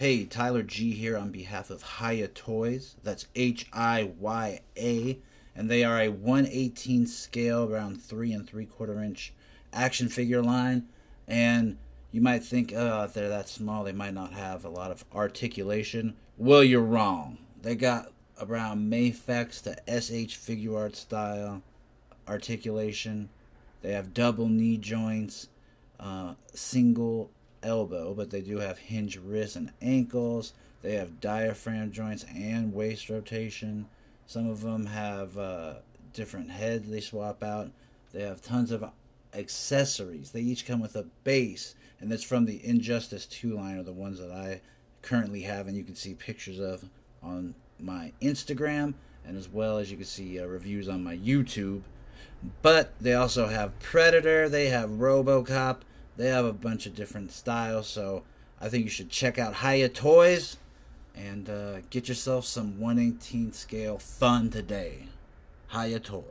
Hey, Tyler G here on behalf of Hiya Toys. That's H I Y A. And they are a 118 scale, around 3 and 3 quarter inch action figure line. And you might think, oh, they're that small, they might not have a lot of articulation. Well, you're wrong. They got around Mafex to SH Figuarts style articulation. They have double knee joints, uh, single elbow, but they do have hinge wrists and ankles. They have diaphragm joints and waist rotation. Some of them have uh, different heads they swap out. They have tons of accessories. They each come with a base, and that's from the Injustice 2 line, are the ones that I currently have, and you can see pictures of on my Instagram, and as well as you can see uh, reviews on my YouTube. But they also have Predator, they have Robocop, they have a bunch of different styles, so I think you should check out Hiya Toys and uh, get yourself some 118 scale fun today. Hiya Toys.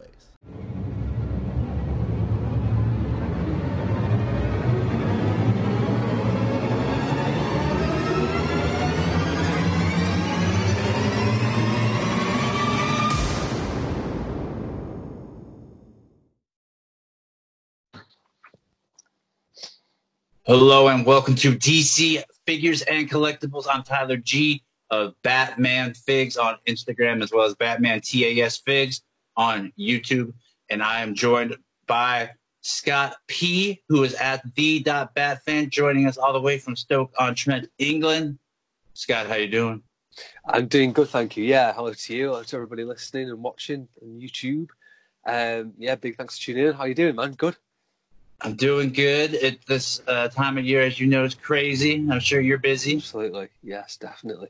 Hello and welcome to DC Figures and Collectibles. I'm Tyler G of Batman Figs on Instagram as well as Batman TAS Figs on YouTube. And I am joined by Scott P, who is at the Batfan, joining us all the way from Stoke on Trent, England. Scott, how you doing? I'm doing good, thank you. Yeah, hello to you, hello to everybody listening and watching on YouTube. Um, yeah, big thanks for tuning in. How you doing, man? Good. I'm doing good. At this uh, time of year, as you know, is crazy. I'm sure you're busy. Absolutely, yes, definitely.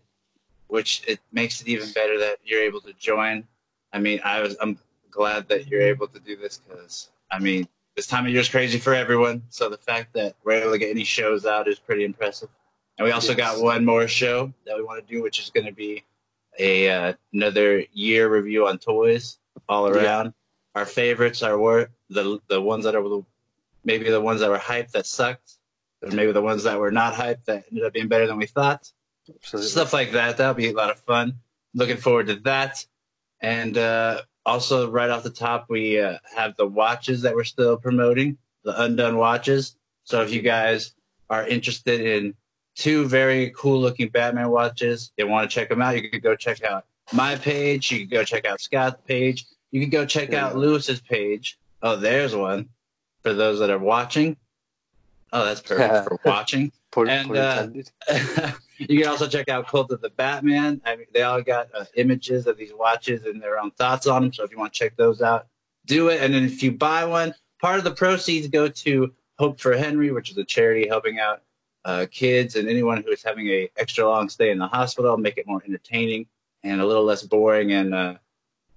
Which it makes it even better that you're able to join. I mean, I was I'm glad that you're able to do this because I mean, this time of year is crazy for everyone. So the fact that we're able to get any shows out is pretty impressive. And we also yes. got one more show that we want to do, which is going to be a uh, another year review on toys all around. Yeah. Our favorites are the the ones that are the maybe the ones that were hyped that sucked, or maybe the ones that were not hyped that ended up being better than we thought. Absolutely. Stuff like that. That'll be a lot of fun. Looking forward to that. And uh, also, right off the top, we uh, have the watches that we're still promoting, the Undone watches. So if you guys are interested in two very cool looking Batman watches, you want to check them out, you could go check out my page. You could go check out Scott's page. You could go check out Lewis's page. Oh, there's one for those that are watching. Oh, that's perfect for watching. and uh, you can also check out Cult of the Batman. I mean, they all got uh, images of these watches and their own thoughts on them. So if you want to check those out, do it. And then if you buy one, part of the proceeds go to Hope for Henry, which is a charity helping out uh, kids and anyone who is having a extra long stay in the hospital, make it more entertaining and a little less boring and uh,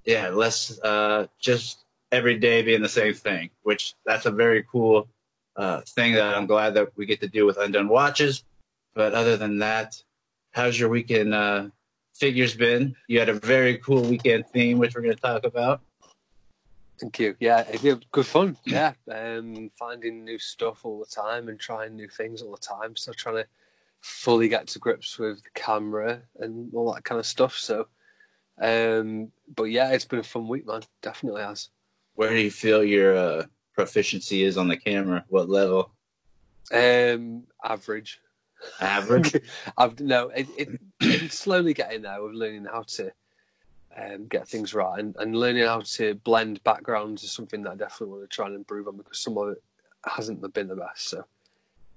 yeah, less uh, just every day being the same thing, which that's a very cool uh, thing that I'm glad that we get to do with Undone Watches. But other than that, how's your weekend uh, figures been? You had a very cool weekend theme, which we're going to talk about. Thank you. Yeah, good fun. Yeah, um, finding new stuff all the time and trying new things all the time. So trying to fully get to grips with the camera and all that kind of stuff. So, um, but yeah, it's been a fun week, man. Definitely has where do you feel your uh, proficiency is on the camera? What level? Um, average. Average. I've no. It, it, it's slowly getting there with learning how to um, get things right and, and learning how to blend backgrounds is something that I definitely want to try and improve on because some of it hasn't been the best. So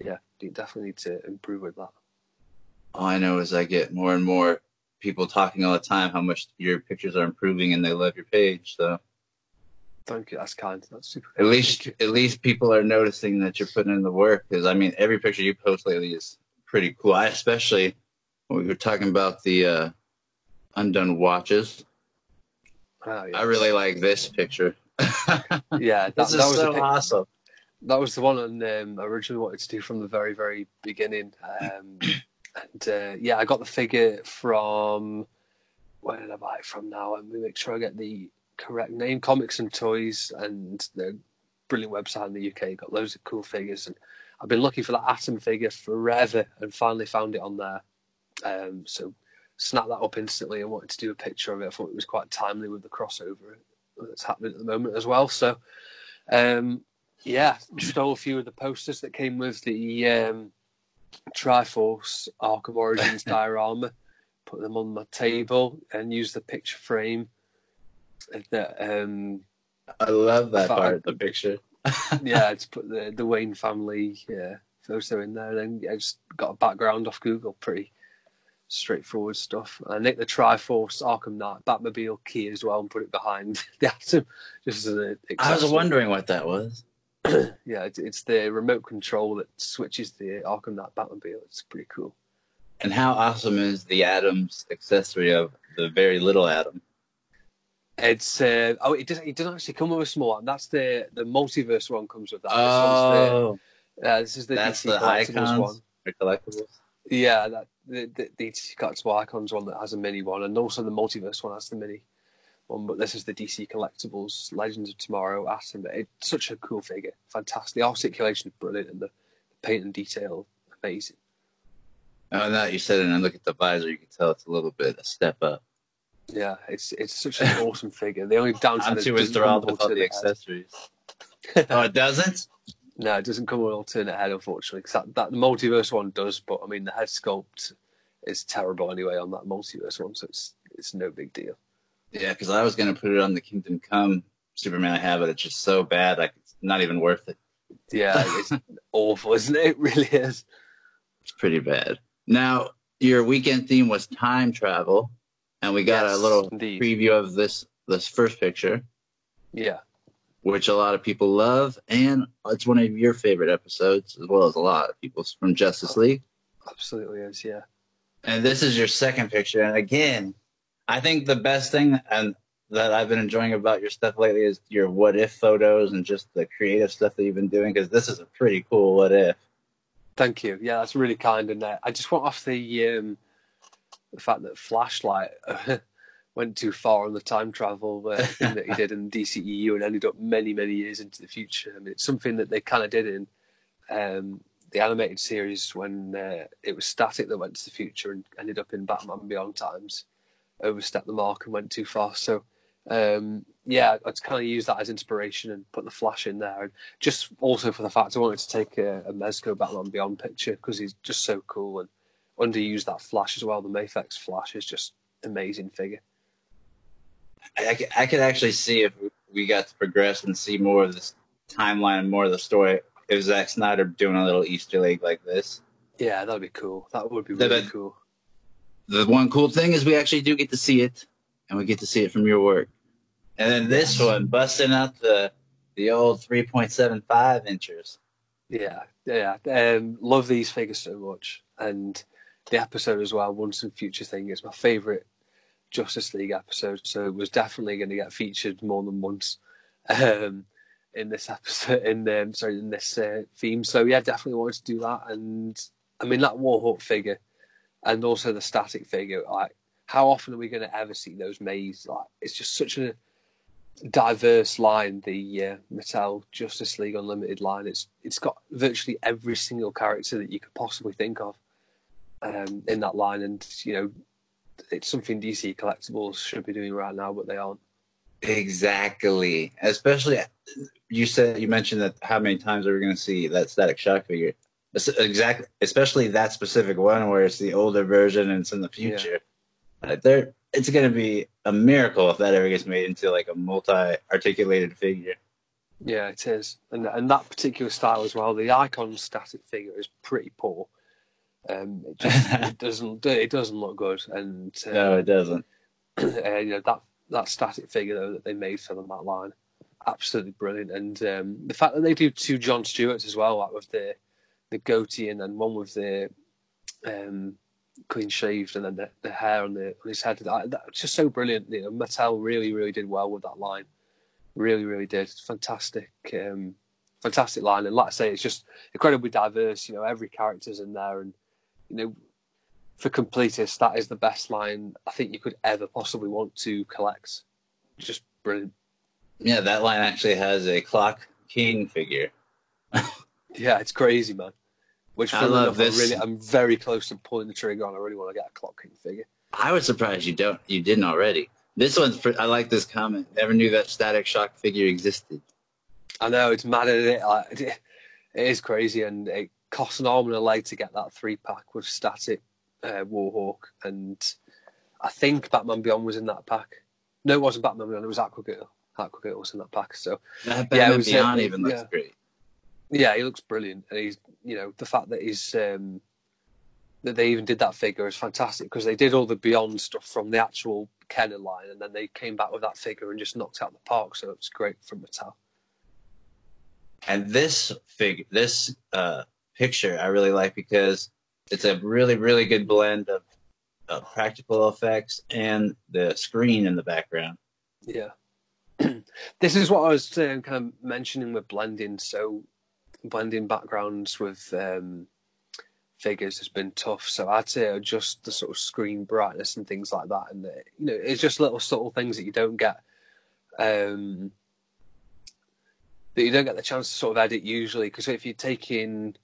yeah, you definitely need to improve with that. All I know is I get more and more people talking all the time how much your pictures are improving and they love your page. So Thank you. That's kind. That's super. At least, at least people are noticing that you're putting in the work. Because I mean, every picture you post lately is pretty cool. I especially when we were talking about the uh, undone watches. Oh, I really like this picture. yeah, that, this is that was so pic- awesome. That was the one I um, originally wanted to do from the very, very beginning. Um, and uh, yeah, I got the figure from where did I buy it from now? Let me make sure I get the correct name, Comics and Toys, and they're brilliant website in the UK. Got loads of cool figures, and I've been looking for that Atom figure forever, and finally found it on there. Um, so snapped that up instantly and wanted to do a picture of it. I thought it was quite timely with the crossover that's happening at the moment as well. So um, yeah, stole a few of the posters that came with the um, Triforce Arkham Origins diorama, put them on my table, and used the picture frame. That um, I love that part of the picture. yeah, to put the the Wayne family yeah, photo in there, then I just got a background off Google, pretty straightforward stuff. I nicked the Triforce Arkham Knight Batmobile key as well and put it behind the Atom. Just as an I was wondering what that was. yeah, it's, it's, the remote control that switches the Arkham Knight Batmobile. It's pretty cool. And how awesome is the Atom's accessory of the very little Atom? It's uh, oh, it doesn't. It doesn't actually come with a small one. That's the the multiverse one comes with that. Oh, this, the, uh, this is the that's DC the icons one. Collectibles. Yeah, that the, the, the DC collectible icons one that has a mini one, and also the multiverse one has the mini one. But this is the DC collectibles Legends of Tomorrow Atom. It's such a cool figure, fantastic. The articulation is brilliant, and the, the paint and detail amazing. Oh, now you said it, and I look at the visor, you can tell it's a little bit a step up. Yeah, it's it's such an awesome figure. The only downside is it enthralled with all the accessories. oh, it doesn't. No, it doesn't come with alternate head, unfortunately. Because that, that the multiverse one does, but I mean the head sculpt is terrible anyway on that multiverse one, so it's it's no big deal. Yeah, because I was gonna put it on the Kingdom Come Superman I have, but it's just so bad, like it's not even worth it. Yeah, it's awful, isn't it? It really is. It's pretty bad. Now, your weekend theme was time travel, and we got yes, a little indeed. preview of this this first picture. Yeah which a lot of people love, and it's one of your favorite episodes as well as a lot of people's from Justice League. Absolutely is, yeah. And this is your second picture, and again, I think the best thing and that I've been enjoying about your stuff lately is your what if photos and just the creative stuff that you've been doing because this is a pretty cool what if. Thank you. Yeah, that's really kind. And uh, I just want off the um, the fact that Flashlight went too far on the time travel uh, thing that he did in DCEU and ended up many, many years into the future. I mean, it's something that they kind of did in um, the animated series when uh, it was Static that went to the future and ended up in Batman Beyond times, overstepped the mark and went too far. So, um, yeah, I'd kind of use that as inspiration and put the Flash in there. And just also for the fact I wanted to take a, a Mezco Batman Beyond picture because he's just so cool and underuse that Flash as well. The Mafex Flash is just amazing figure. I, I could actually see if we got to progress and see more of this timeline and more of the story if Zack Snyder doing a little Easter egg like this. Yeah, that'd be cool. That would be really cool. The one cool thing is we actually do get to see it, and we get to see it from your work. And then this one, busting out the the old three point seven five inches. Yeah, yeah. Um, love these figures so much, and the episode as well. Once and future thing is my favorite Justice League episode, so it was definitely going to get featured more than once um, in this episode. In um, sorry, in this uh, theme. So yeah, definitely wanted to do that. And I mean that Warhawk figure, and also the static figure. Like, how often are we going to ever see those maze? Like, it's just such a diverse line. The uh, Mattel Justice League Unlimited line. It's it's got virtually every single character that you could possibly think of um, in that line, and you know it's something DC collectibles should be doing right now, but they aren't. Exactly. Especially, you said you mentioned that how many times are we going to see that Static Shock figure? Exactly. Especially that specific one where it's the older version and it's in the future. Yeah. There, it's going to be a miracle if that ever gets made into like a multi-articulated figure. Yeah, it is, and and that particular style as well. The icon static figure is pretty poor. Um, it just it doesn't it doesn't look good, and um, no, it doesn't. Uh, you know that that static figure though that they made for them that line, absolutely brilliant, and um, the fact that they do two John Stewarts as well, like with the the goatee and then one with the um, clean shaved and then the, the hair on the on his head. That, that's just so brilliant. You know, Mattel really really did well with that line. Really really did. Fantastic. Um, fantastic line, and like I say, it's just incredibly diverse. You know, every character's in there, and you know, for completists, that is the best line I think you could ever possibly want to collect. Just brilliant. Yeah, that line actually has a Clock King figure. yeah, it's crazy, man. Which I love enough, this. really, I'm very close to pulling the trigger on. I really want to get a Clock King figure. I was surprised you don't you didn't already. This one's I like this comment. Never knew that Static Shock figure existed. I know it's mad at it. Like, it, it is crazy, and it costs an arm and a leg to get that three pack with Static, uh, Warhawk, and I think Batman Beyond was in that pack. No, it wasn't Batman Beyond. It was Aquagirl. Aquagirl was in that pack. So Yeah, was, uh, Beyond even looks yeah. great. yeah, he looks brilliant, and he's you know the fact that he's um, that they even did that figure is fantastic because they did all the Beyond stuff from the actual Kenner line, and then they came back with that figure and just knocked out the park. So it's great from Mattel. And this fig this uh, picture I really like because it's a really really good blend of, of practical effects and the screen in the background. Yeah. this is what I was um, kind of mentioning with blending. So, blending backgrounds with um, figures has been tough. So, I had to adjust the sort of screen brightness and things like that. And, uh, you know, it's just little subtle things that you don't get. Um, that you don't get the chance to sort of edit usually. Because if you're taking.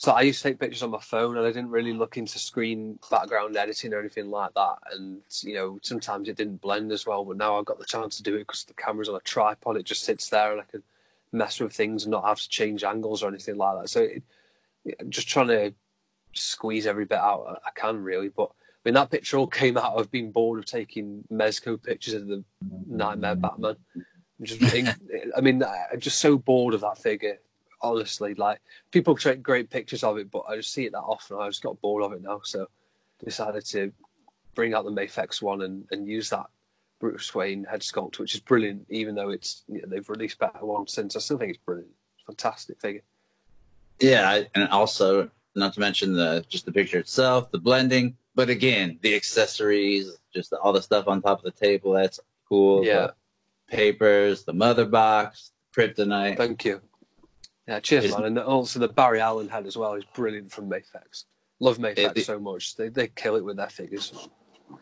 So I used to take pictures on my phone, and I didn't really look into screen background editing or anything like that. And you know, sometimes it didn't blend as well. But now I've got the chance to do it because the camera's on a tripod; it just sits there, and I can mess with things and not have to change angles or anything like that. So, it, I'm just trying to squeeze every bit out I can, really. But I mean, that picture all came out of being bored of taking Mezco pictures of the Nightmare Batman. Just, I mean, I'm just so bored of that figure honestly. Like people take great pictures of it, but I just see it that often. I just got bored of it now, so decided to bring out the Mafex one and, and use that Bruce Wayne head sculpt, which is brilliant. Even though it's you know, they've released better ones since, I still think it's brilliant. Fantastic figure. Yeah, and also not to mention the just the picture itself, the blending, but again the accessories, just all the stuff on top of the table. That's cool. Yeah. The papers, the mother box, kryptonite. Thank you. Yeah, cheers, man. And also the Barry Allen head as well is brilliant from Mafex. Love Mafex It- so much. They they kill it with their figures.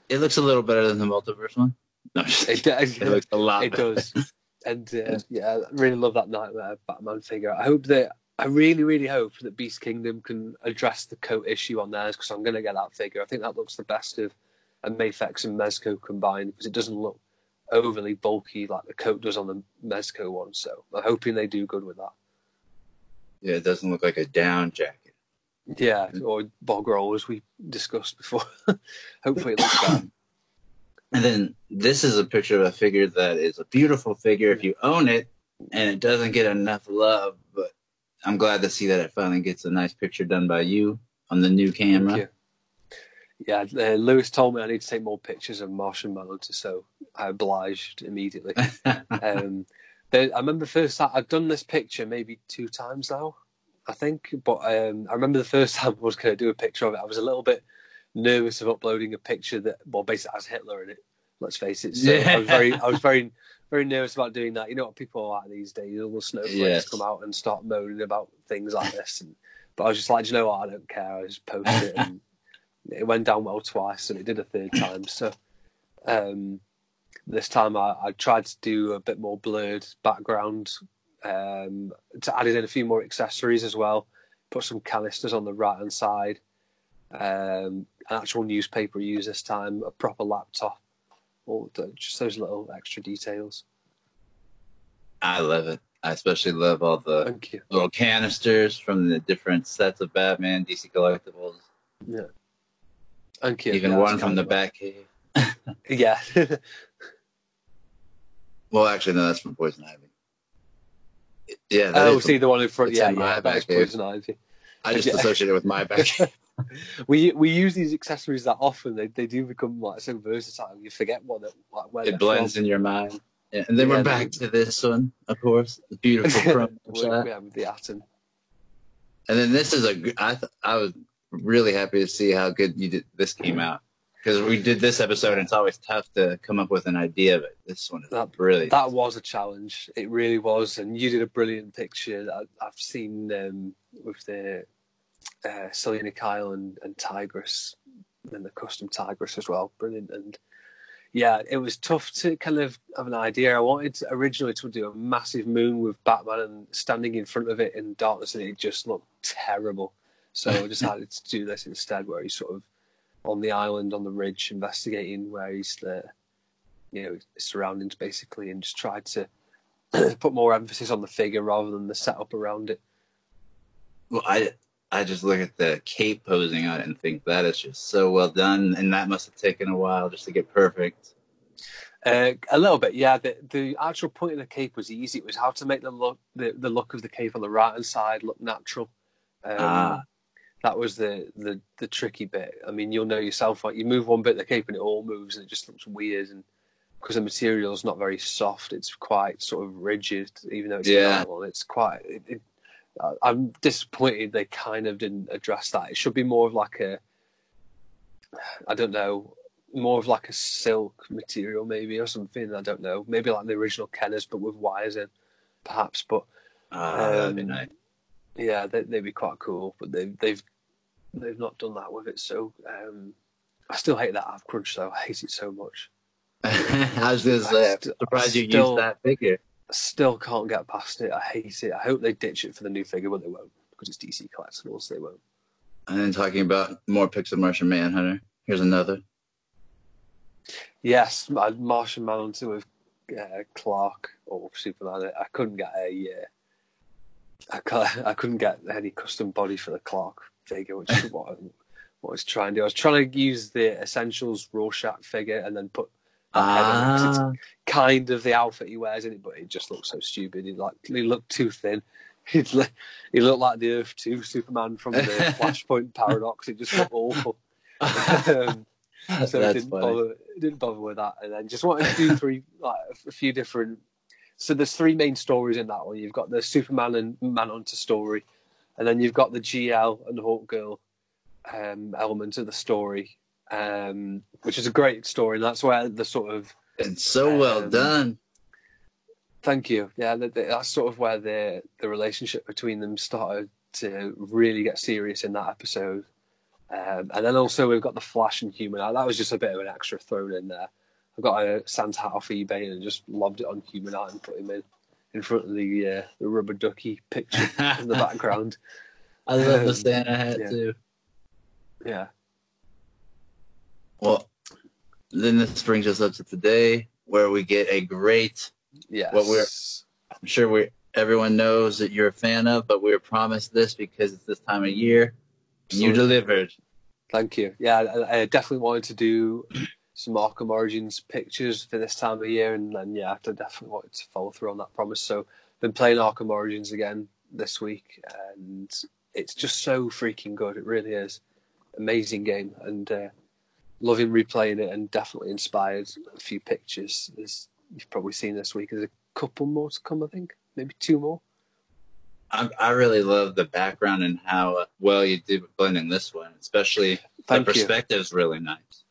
It looks a little better than the multiverse one. No, It, does. it looks a lot. it better. does. And uh, yeah, I really love that Nightmare Batman figure. I hope that I really, really hope that Beast Kingdom can address the coat issue on theirs because I'm going to get that figure. I think that looks the best of a Mafex and Mezco combined because it doesn't look overly bulky like the coat does on the Mezco one. So I'm hoping they do good with that. Yeah, it doesn't look like a down jacket. Yeah, or bog roll as we discussed before. Hopefully it looks better. And then this is a picture of a figure that is a beautiful figure if you own it, and it doesn't get enough love. But I'm glad to see that it finally gets a nice picture done by you on the new camera. Thank you. Yeah, uh, Lewis told me I need to take more pictures of Martian Manhunter, so I obliged immediately. um, I remember first I've done this picture maybe two times now, I think. But um, I remember the first time I was going to do a picture of it. I was a little bit nervous of uploading a picture that, well, basically has Hitler in it. Let's face it. So I was very, I was very, very nervous about doing that. You know what people are like these days? All the snowflakes Yes. come out and start moaning about things like this. And but I was just like, you know what? I don't care. I just post it. And it went down well twice, and it did a third time. So um, this time I, I tried to do a bit more blurred background. Um, to added in a few more accessories as well. Put some canisters on the right hand side. Um, an actual newspaper use this time. A proper laptop. All the, just those little extra details. I love it. I especially love all the little canisters from the different sets of Batman, DC collectibles, Yeah. Thank you. even Yeah, one from the Batcave. Yeah. Well, actually, no, that's from Poison Ivy. Yeah, oh, see the one in front. Yeah, yeah, that's poison ivy. I just yeah. associate it with my Batcave. We we use these accessories that often. They they do become like so versatile. You forget what they, like where it blends from. in your mind. Yeah, and then Yeah, we're back to this one, of course, the beautiful shot. we have the atom. And then this is a. I th- I was really happy to see how good you did. This came out because we did this episode, and it's always tough to come up with an idea but. This one is That- brilliant. That was a challenge. It really was, and you did a brilliant picture. I, I've seen um, with the uh, Selina Kyle and, and Tigress, and the custom Tigress as well. Brilliant, and yeah, it was tough to kind of have an idea. I wanted originally to do a massive moon with Batman and standing in front of it in darkness, and it just looked terrible. So I decided to do this instead, where he sort of on the island on the ridge investigating where he's the, you know, his surroundings basically, and just tried to put more emphasis on the figure rather than the setup around it. Well, I I just look at the cape posing on it and think that is just so well done, and that must have taken a while just to get perfect. Uh, a little bit, yeah. The the actual point of the cape was easy. It was how to make the look the, the look of the cape on the right hand side look natural. Um, Ah. That was the, the the tricky bit. I mean, you'll know yourself. Like you move one bit of the cape and it all moves, and it just looks weird. And because the material is not very soft, it's quite sort of rigid. Even though it's Yeah. metal, it's quite. It, it, I'm disappointed they kind of didn't address that. It should be more of like a, I don't know, more of like a silk material maybe or something. I don't know. Maybe like the original Kenners, but with wires in, perhaps. But that'd be Um, nice. Yeah, they, they'd be quite cool. But they've they've they've not done that with it. So um, I still hate that half crunch though. I hate it so much. I was say, I'm st- surprised you still- used that figure. Still can't get past it. I hate it. I hope they ditch it for the new figure, but they won't because it's DC collectibles. So they won't. And then talking about more pics of Martian Manhunter. Here's another. Yes, Martian Manhunter with uh, Clark or Superman. I couldn't get a. I, ca- I couldn't get any custom body for the Clark figure, which is what I, what I was trying to do. I was trying to use the Essentials Rorschach figure and then put that head on it 'cause Ah, it's kind of the outfit he wears in it, but it just looks so stupid. He like he looked too thin. He'd, li- he looked like the Earth Two Superman from the Flashpoint paradox. It just looked awful. um, so it didn't funny. bother didn't bother with that and then just wanted to do three like a few different so there's three main stories in that one you've got the superman and manhunter story and then you've got the gl and hawk girl um, element of the story um, which is a great story and that's where the sort of It's so well Um, done. thank you yeah that, that- that's sort of where the the relationship between them started to really get serious in that episode um, and then also we've got the Flash and Human That was just a bit of an extra thrown in there. I got a Santa hat off eBay and just lobbed it on Humanite and put him in in front of the uh, the rubber ducky picture in the background. I love the Um, Santa hat yeah. too. Yeah, Well, then this brings us up to today, where we get a great. yes. What we're- I'm sure we everyone knows that you're a fan of, but we were promised this because it's this time of year. And you delivered. Thank you. Yeah, I, I definitely wanted to do some Arkham Origins pictures for this time of year, and then yeah, I definitely wanted to follow through on that promise. So, been playing Arkham Origins again this week, and it's just so freaking good. It really is amazing game, and uh, loving replaying it, and definitely inspired a few pictures. As you've probably seen this week, there's a couple more to come. I think maybe two more. I, I really love the background and how well you did with blending this one, especially Thank the you. perspective's really nice.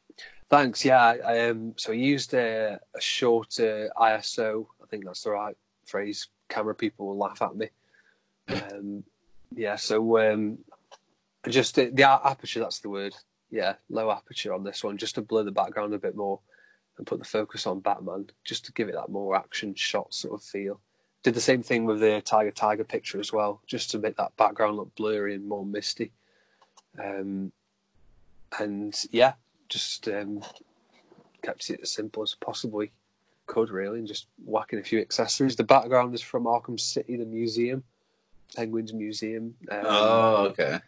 Thanks. Yeah. I, um. So I used a, a shorter ISO. I think that's the right phrase. Camera people will laugh at me. Um. Yeah. So um. Just the, the aperture. That's the word. Yeah. Low aperture on this one, just to blur the background a bit more, and put the focus on Batman, just to give it that more action shot sort of feel. Did the same thing with the Tiger Tiger picture as well, just to make that background look blurry and more misty. Um. And yeah, just um, kept it as simple as possibly could really and just whacking a few accessories. The background is from Arkham City, the museum, Penguins Museum. Um, oh, okay.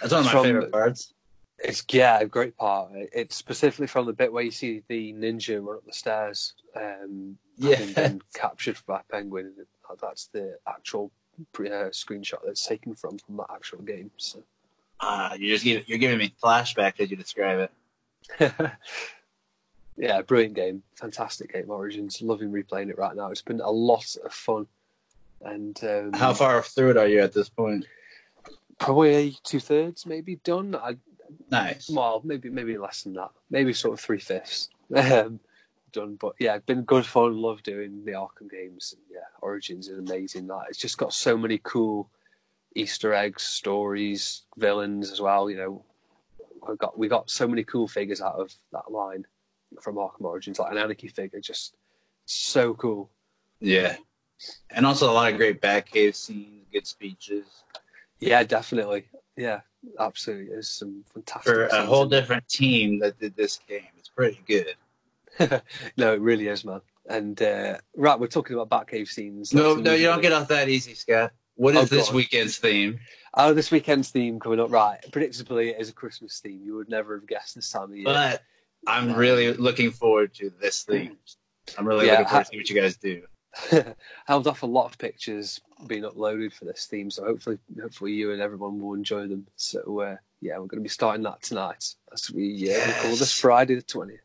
That's one of my From- favorite parts. It's yeah, a great part. It's specifically from the bit where you see the ninja run up the stairs, um, Yeah. been captured by Penguin. That's the actual pre- uh, screenshot that's taken from from that actual game. So. Ah, you just give, you're giving me flashback as you describe it. yeah, brilliant game, fantastic game. Origins, loving replaying it right now. It's been a lot of fun, and um, How far through it are you at this point? Probably two thirds, maybe done. I Nice. well, maybe maybe less than that. Maybe sort of three fifths um, done. But yeah, been good fun. Love doing the Arkham games. Yeah, Origins is amazing. That it's just got so many cool Easter eggs, stories, villains as well. You know, we got we got so many cool figures out of that line from Arkham Origins, like an Anarchy figure, just so cool. Yeah. And also a lot of great Batcave scenes, good speeches. Yeah, definitely. Yeah, absolutely. There's some fantastic. For a whole different team that did this game, it's pretty good. no, it really is, man. And uh, right, we're talking about Batcave scenes. No, no, you don't get off that easy, Scott. What is Oh, this go on. weekend's theme? Oh, this weekend's theme coming up. Right, predictably, it is a Christmas theme. You would never have guessed this time of year. But I'm Yeah. really looking forward to this theme. I'm really Yeah, looking forward ha- to see what you guys do. held off a lot of pictures being uploaded for this theme, so hopefully, hopefully you and everyone will enjoy them. So uh, yeah, we're going to be starting that tonight as we uh, record this Yes. Friday the twentieth.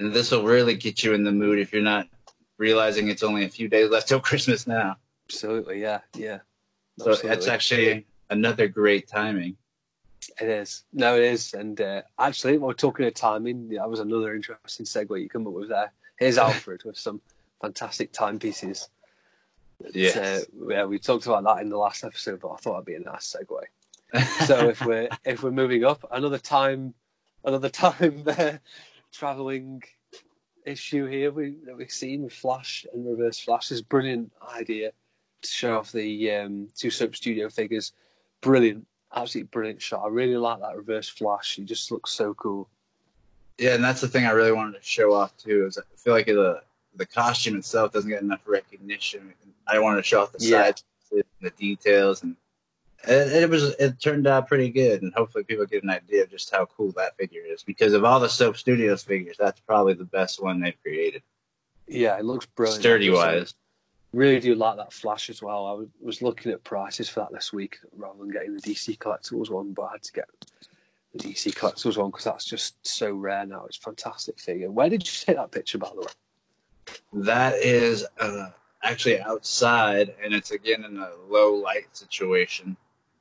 And this will really get you in the mood if you're not realizing it's only a few days left till Christmas now. Absolutely, yeah, yeah. So Absolutely. that's actually another great timing. It is. No, it is. And uh, actually, while we're talking of timing, that was another interesting segue you come up with there. Here's Alfred with some fantastic timepieces. Yes. Uh, yeah, we talked about that in the last episode, but I thought it'd be a nice segue. So if we're if we're moving up, another time, another time there, traveling issue here we that we've seen with Flash and Reverse Flash is brilliant idea to show off the um, two soap studio figures. Brilliant, absolutely brilliant shot. I really like that Reverse Flash. He just looks so cool. yeah, and that's the thing I really wanted to show off too. Is I feel like the the costume itself doesn't get enough recognition. I wanted to show off the Yeah. sides, the details, and it, it was it turned out pretty good. And hopefully, people get an idea of just how cool that figure is. Because of all the Soap Studios figures, that's probably the best one they've created, Yeah, it looks brilliant. sturdy wise. Really do like that Flash as well. I was- looking at prices for that this week rather than getting the DC Collectibles one, but I had to get the DC Collectibles one because that's just so rare now. It's a fantastic figure. Where did you take that picture, by the way? That is uh, actually outside, and it's again in a low light situation.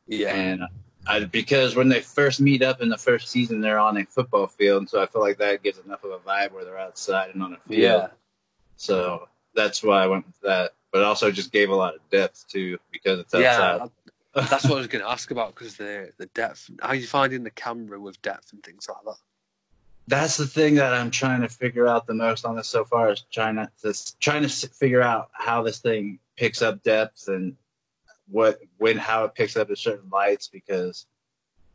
Yeah, And I, because when they first meet up in the first season, they're on a football field, so I feel like that gives enough of a vibe where they're outside and on a field. yeah, So that's why I went with that. But also just gave a lot of depth too because it's yeah. outside. That's what I was going to ask about because the the depth. How you finding the camera with depth and things like that? That's the thing that I'm trying to figure out the most on this so far is trying to this, trying to figure out how this thing picks up depth and what when how it picks up at certain lights because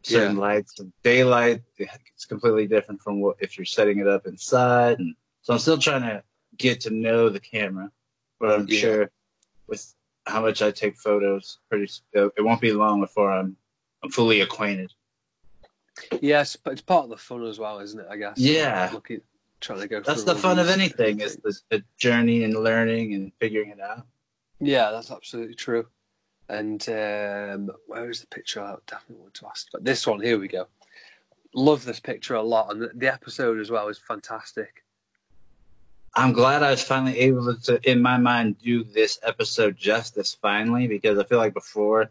certain Yeah. lights daylight it's completely different from what if you're setting it up inside and so I'm still trying to get to know the camera but I'm Yeah. sure with how much I take photos pretty s- it won't be long before I'm I'm fully acquainted Yes, but it's part of the fun as well, isn't it? I guess. Yeah. Looking, trying to go. that's the fun of anything is the, the journey and learning and figuring it out Yeah, that's absolutely true. And um, where is the picture? I definitely want to ask. But this one, here we go. Love this picture a lot, and the, the episode as well is fantastic. I'm glad I was finally able to, in my mind, do this episode justice finally because I feel like before,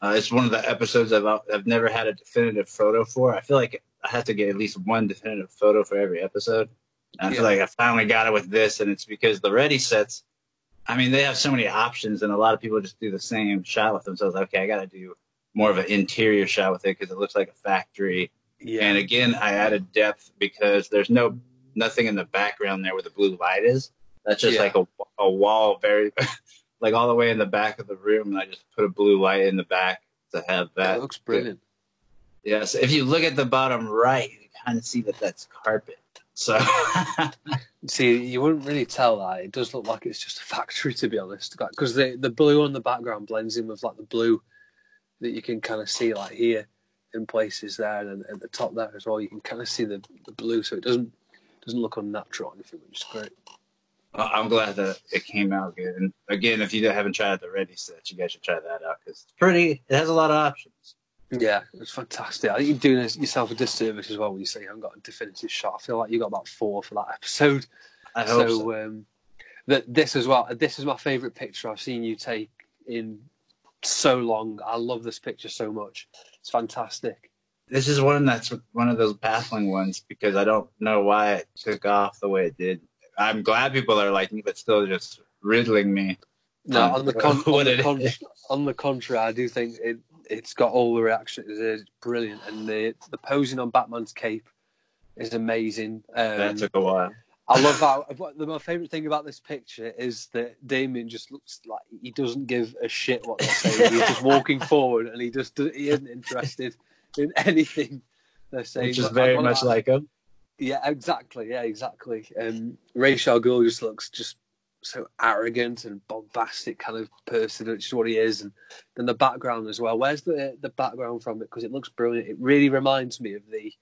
uh, it's one of the episodes I've I've never had a definitive photo for. I feel like I have to get at least one definitive photo for every episode. And I feel like I finally got it with this, and it's because the ready sets. I mean, they have so many options, and a lot of people just do the same shot with themselves. Okay, I got to do more of an interior shot with it because it looks like a factory. Yeah, And again, I added depth because there's no nothing in the background there where the blue light is. That's just Yeah. like a, a wall, very like all the way in the back of the room. And I just put a blue light in the back to have it that. looks brilliant. Yes, if you look at the bottom right, you kind of see that that's carpet. So See, you wouldn't really tell that. It does look like it's just a factory, to be honest, because the the blue on the background blends in with like the blue that you can kind of see like here in places there, and at the top there as well. You can kind of see the, the blue, so it doesn't doesn't look unnatural or anything, which is great. I'm glad that it came out good. And again, if you haven't tried the ready set, you guys should try that out because it's pretty. It has a lot of options. Yeah, it's fantastic. I think you're doing yourself a disservice as well when you say you haven't got a definitive shot. I feel like you got about four for that episode. I hope so. so um, that this as well. This is my favourite picture I've seen you take in so long. I love this picture so much. It's fantastic. This is one that's one of those baffling ones because I don't know why it took off the way it did. I'm glad people are liking it, but still just riddling me. No, on the con- on the, con- on the contrary, I do think it it's got all the reactions. It's brilliant, and the the posing on Batman's cape is amazing. Um, that took a while. I love the, my favorite thing about this picture is that Damian just looks like he doesn't give a shit what they're saying. He's just walking forward, and he just he isn't interested in anything they're saying. Which is very much like him. Yeah, exactly. Yeah, exactly. Um, al Ghul just looks just so arrogant and bombastic kind of person, which is what he is. And then the background as well. Where's the the background from it? Because it looks brilliant. It really reminds me of the.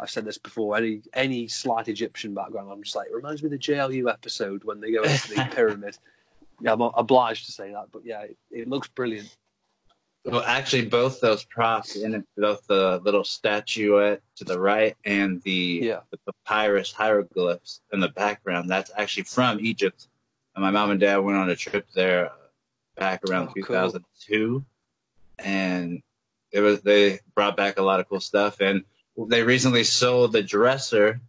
I've said this before. Any any slight Egyptian background, I'm just like it reminds me of the JLU episode when they go into the pyramid. Yeah, I'm obliged to say that, but yeah, it, it looks brilliant. Well, actually, both those props in it, both the little statuette to the right and the, yeah. the papyrus hieroglyphs in the background, that's actually from Egypt. And my mom and dad went on a trip there back around Oh, 2002, and it was they brought back a lot of cool stuff. And they recently sold the dresser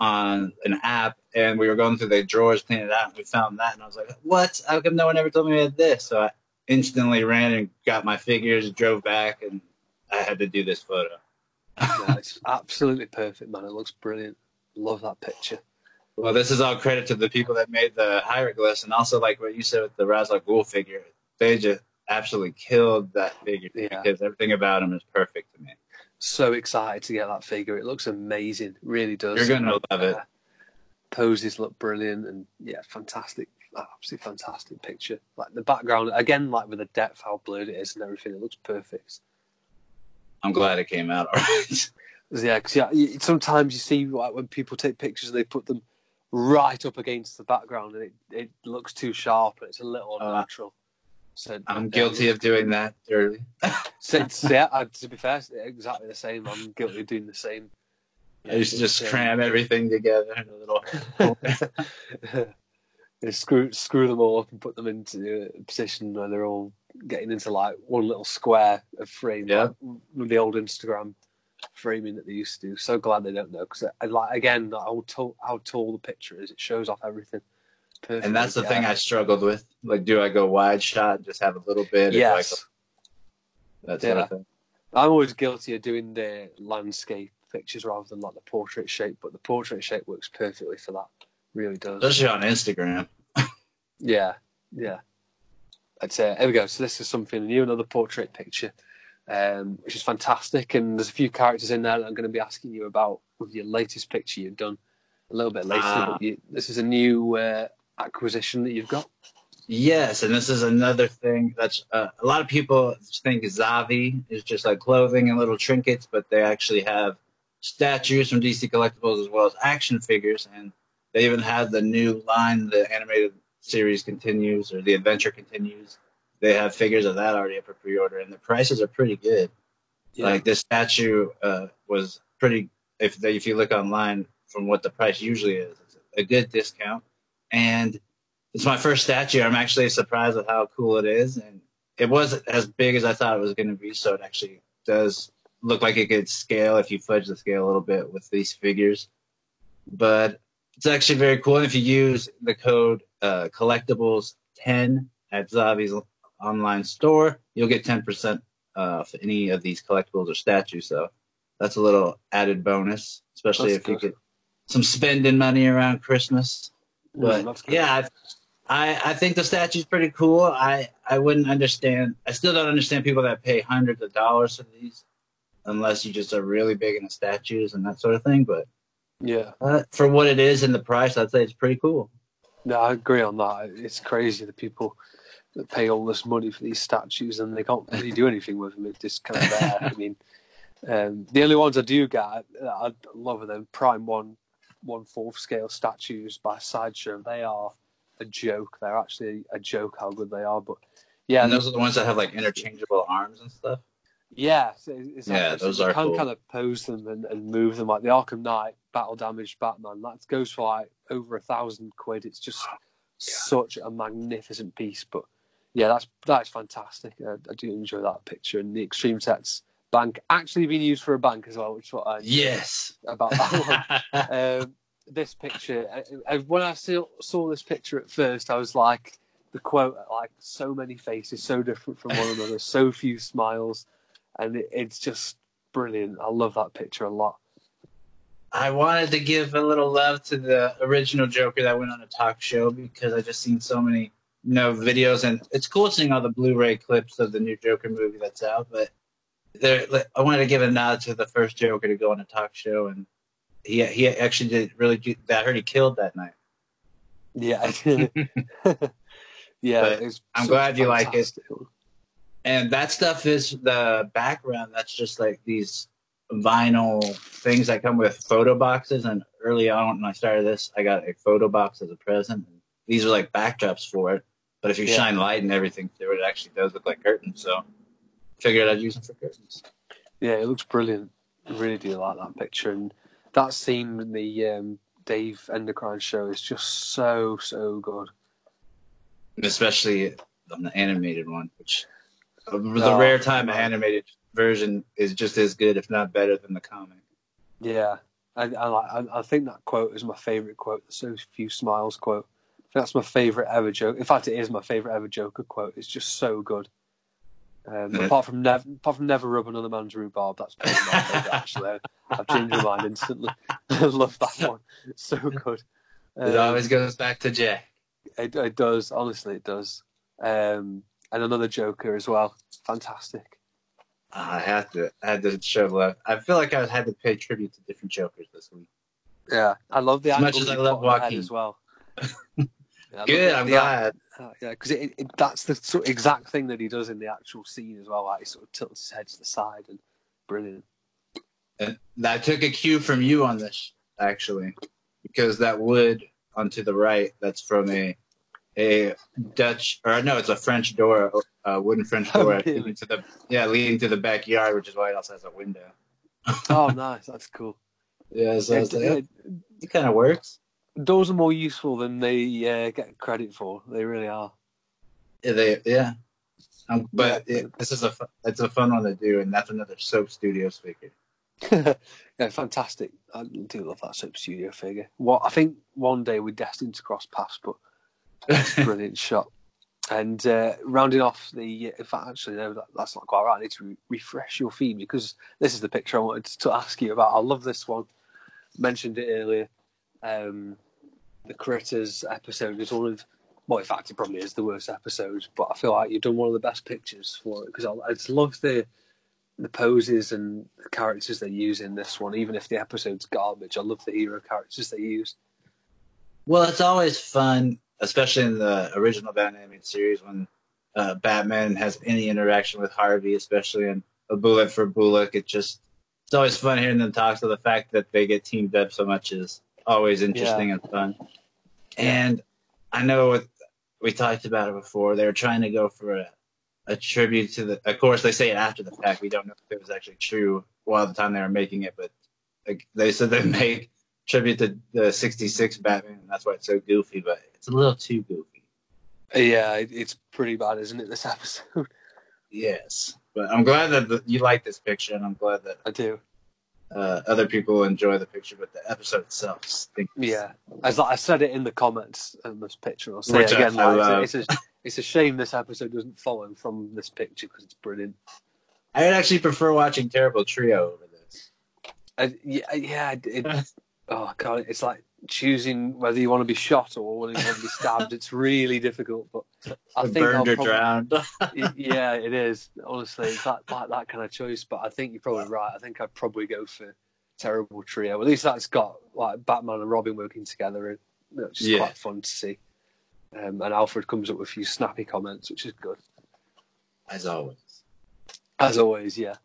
on an app, and we were going through the drawers cleaning it out, and we found that, and I was like, "What? How come no one ever told me I had this?" So I instantly ran and got my figures, drove back, and I had to do this photo. Yeah, it's absolutely perfect, man. It looks brilliant. Love that picture. Well, this is all credit to the people that made the hieroglyphs, and also like what you said with the Ra's al Ghul figure. They just absolutely killed that figure Yeah. because everything about him is perfect to me. So excited to get that figure. It looks amazing. Really does. You're gonna love it. Uh, poses look brilliant and yeah, fantastic. Absolutely fantastic picture. Like the background again, like with the depth, how blurred it is and everything. It looks perfect. I'm glad it came out all right. Yeah, because yeah, sometimes you see like when people take pictures, they put them right up against the background, and it, it looks too sharp, and it's a little Uh, unnatural. So I'm guilty of doing that early. So, yeah, I- to be fair, exactly the same. I'm guilty of doing the same. I used to just cram everything together in a little. Yeah, screw screw them all up and put them into a position where they're all getting into like one little square of frame, Yeah. like the old Instagram framing that they used to do. So glad they don't know because, uh, like, again, how tall how tall the picture is, it shows off everything. Perfect. And that's the thing I struggled with. Like, do I go wide shot, and just have a little bit? or do I Yes, go- that sort Yeah. of thing. I'm always guilty of doing the landscape pictures rather than like the portrait shape, but the portrait shape works perfectly for that. Really does. Especially on Instagram. Yeah, yeah. I'd say there we go. So this is something new, another portrait picture, um, which is fantastic. And there's a few characters in there that I'm going to be asking you about with your latest picture you've done a little bit later. Ah. But you, this is a new uh, acquisition that you've got. Yes, and this is another thing that's uh, a lot of people think Zavvi is just like clothing and little trinkets, but they actually have statues from DC Collectibles as well as action figures, and they even have the new line, the animated series continues or the adventure continues. They have figures of that already up for pre-order, and the prices are pretty good. Like this statue uh, was pretty. If they, if you look online from what the price usually is, it's a good discount, and it's my first statue. I'm actually surprised at how cool it is, and it wasn't as big as I thought it was going to be. So it actually does look like it could scale if you fudge the scale a little bit with these figures. But it's actually very cool. And if you use the code uh, collectibles 10 at Zavvi's online store, you'll get 10% off any of these collectibles or statues. So that's a little added bonus, especially That's if you get some spending money around Christmas. But Mm, good. yeah, I, I I think the statue's pretty cool. I I wouldn't understand. I still don't understand people that pay hundreds of dollars for these, unless you just are really big into statues and that sort of thing. But yeah. uh, for what it is and the price, I'd say it's pretty cool. No, I agree on that. It's crazy the people that pay all this money for these statues and they can't really do anything with them. It's just kind of there. I mean, um, the only ones I do get, that I love them. Prime One, one fourth scale statues by Sideshow. They are a joke. They're actually a joke how good they are. But yeah, and those are the ones that have like interchangeable arms and stuff. Yeah, Yeah, those you are can cool. kind of pose them and, and move them like the Arkham Knight battle damaged Batman. That goes for like over a thousand quid. It's just such a magnificent piece. But yeah, that's that's fantastic. I, I do enjoy that picture and the Extreme Sets bank actually being used for a bank as well, which is what I Yes. about that one um, this picture. I, I, when I saw, saw this picture at first, I was like, the quote, like, so many faces, so different from one another, so few smiles, and it, it's just brilliant. I love that picture a lot. I wanted to give a little love to the original Joker that went on a talk show because I just seen so many you know videos and it's cool seeing all the Blu-ray clips of the new Joker movie that's out. But there, I wanted to give a nod to the first Joker to go on a talk show and he he actually did really. do- that. I heard he killed that night. Yeah, yeah. But it's I'm such glad you like it. And that stuff is the background that's just like these vinyl things that come with photo boxes and early on when i started this i got a photo box as a present these are like backdrops for it but if you Yeah. shine light and everything through it it actually does look like curtains so figured i'd use them for curtains Yeah, it looks brilliant. I really do like that picture, and that scene in the um, Dave Endocrine show is just so so good. especially on the animated one which the rare time an animated version is just as good if not better than the comic Yeah, I I, I, I think that quote is my favorite quote. The so few smiles quote. That's my favorite ever joke. In fact, it is my favorite ever Joker quote. It's just so good. Um, apart from never, apart from never rub another man's rhubarb, that's my favorite. Actually, I've changed my mind instantly. I love that one. It's so good. it Um, always goes back to jack It, it does, honestly, it does. Um, and another Joker as well. Fantastic. I had to, I had to show love. I feel like I had to pay tribute to different Jokers this week. Yeah, I love the As much as I love put the head Joaquin. as well. Yeah, Good, I'm the- glad. uh, yeah, because it, it, that's the sort of exact thing that he does in the actual scene as well. Like he sort of tilts his head to the side and brilliant. And I took a cue from you on this actually, because that wood onto the right, that's from a a Dutch or no, it's a French door, a wooden French Oh, door really? leading to the yeah leading to the backyard, which is why it also has a window. Oh, nice. That's cool. Yeah, so It- like, oh, it- it kind of works. doors are more useful than they uh, get credit for. They really are. Yeah, they, yeah. Um, but it, this is a it's a fun one to do, and that's another Soap Studio figure. yeah, fantastic. I do love that soap studio figure. What I think one day we're destined to cross paths, but brilliant shot. And uh, rounding off the, in fact, actually, no, that, that's not quite right. I need to re- refresh your feed because this is the picture I wanted to ask you about. I love this one. Mentioned it earlier. Um, the Critters episode is one of, well, in fact, it probably is the worst episode, but I feel like you've done one of the best pictures for it because I, I just love the the poses and the characters they use in this one. Even if the episode's garbage, I love the hero characters they use. Well, it's always fun, especially in the original Batman animated series, when uh, Batman has any interaction with Harvey, especially in a bullet for Bullock. It just it's always fun hearing them talk. So the fact that they get teamed up so much is always interesting and fun. And I know what we talked about it before. They were trying to go for a, a tribute to the. Of course, they say it after the fact. We don't know if it was actually true while the time they were making it, but like, they said they make tribute to the 66 Batman, and that's why it's so goofy, but it's a little too goofy. Yeah, it, it's pretty bad, isn't it? This episode. Yes. But I'm glad that the, you like this picture, and I'm glad that I do. uh, other people enjoy the picture, but the episode itself stinks. Yeah, as I said it in the comments on this picture, I'll say Which it again. I like, love. it's, a, it's a shame this episode doesn't follow from this picture because it's brilliant. I would actually prefer watching Terrible Trio over this. Uh, yeah, yeah. It, oh god, it's like choosing whether you want to be shot or whether you want to be stabbed. it's really difficult, but I think I'll burned or probably- drowned. Yeah, it is. Honestly, it's that, that that kind of choice. But I think you're probably right. I think I'd probably go for Terrible Trio. At least that's got like Batman and Robin working together, and which is Yeah. quite fun to see. Um, and Alfred comes up with a few snappy comments, which is good As always. as always. Yeah.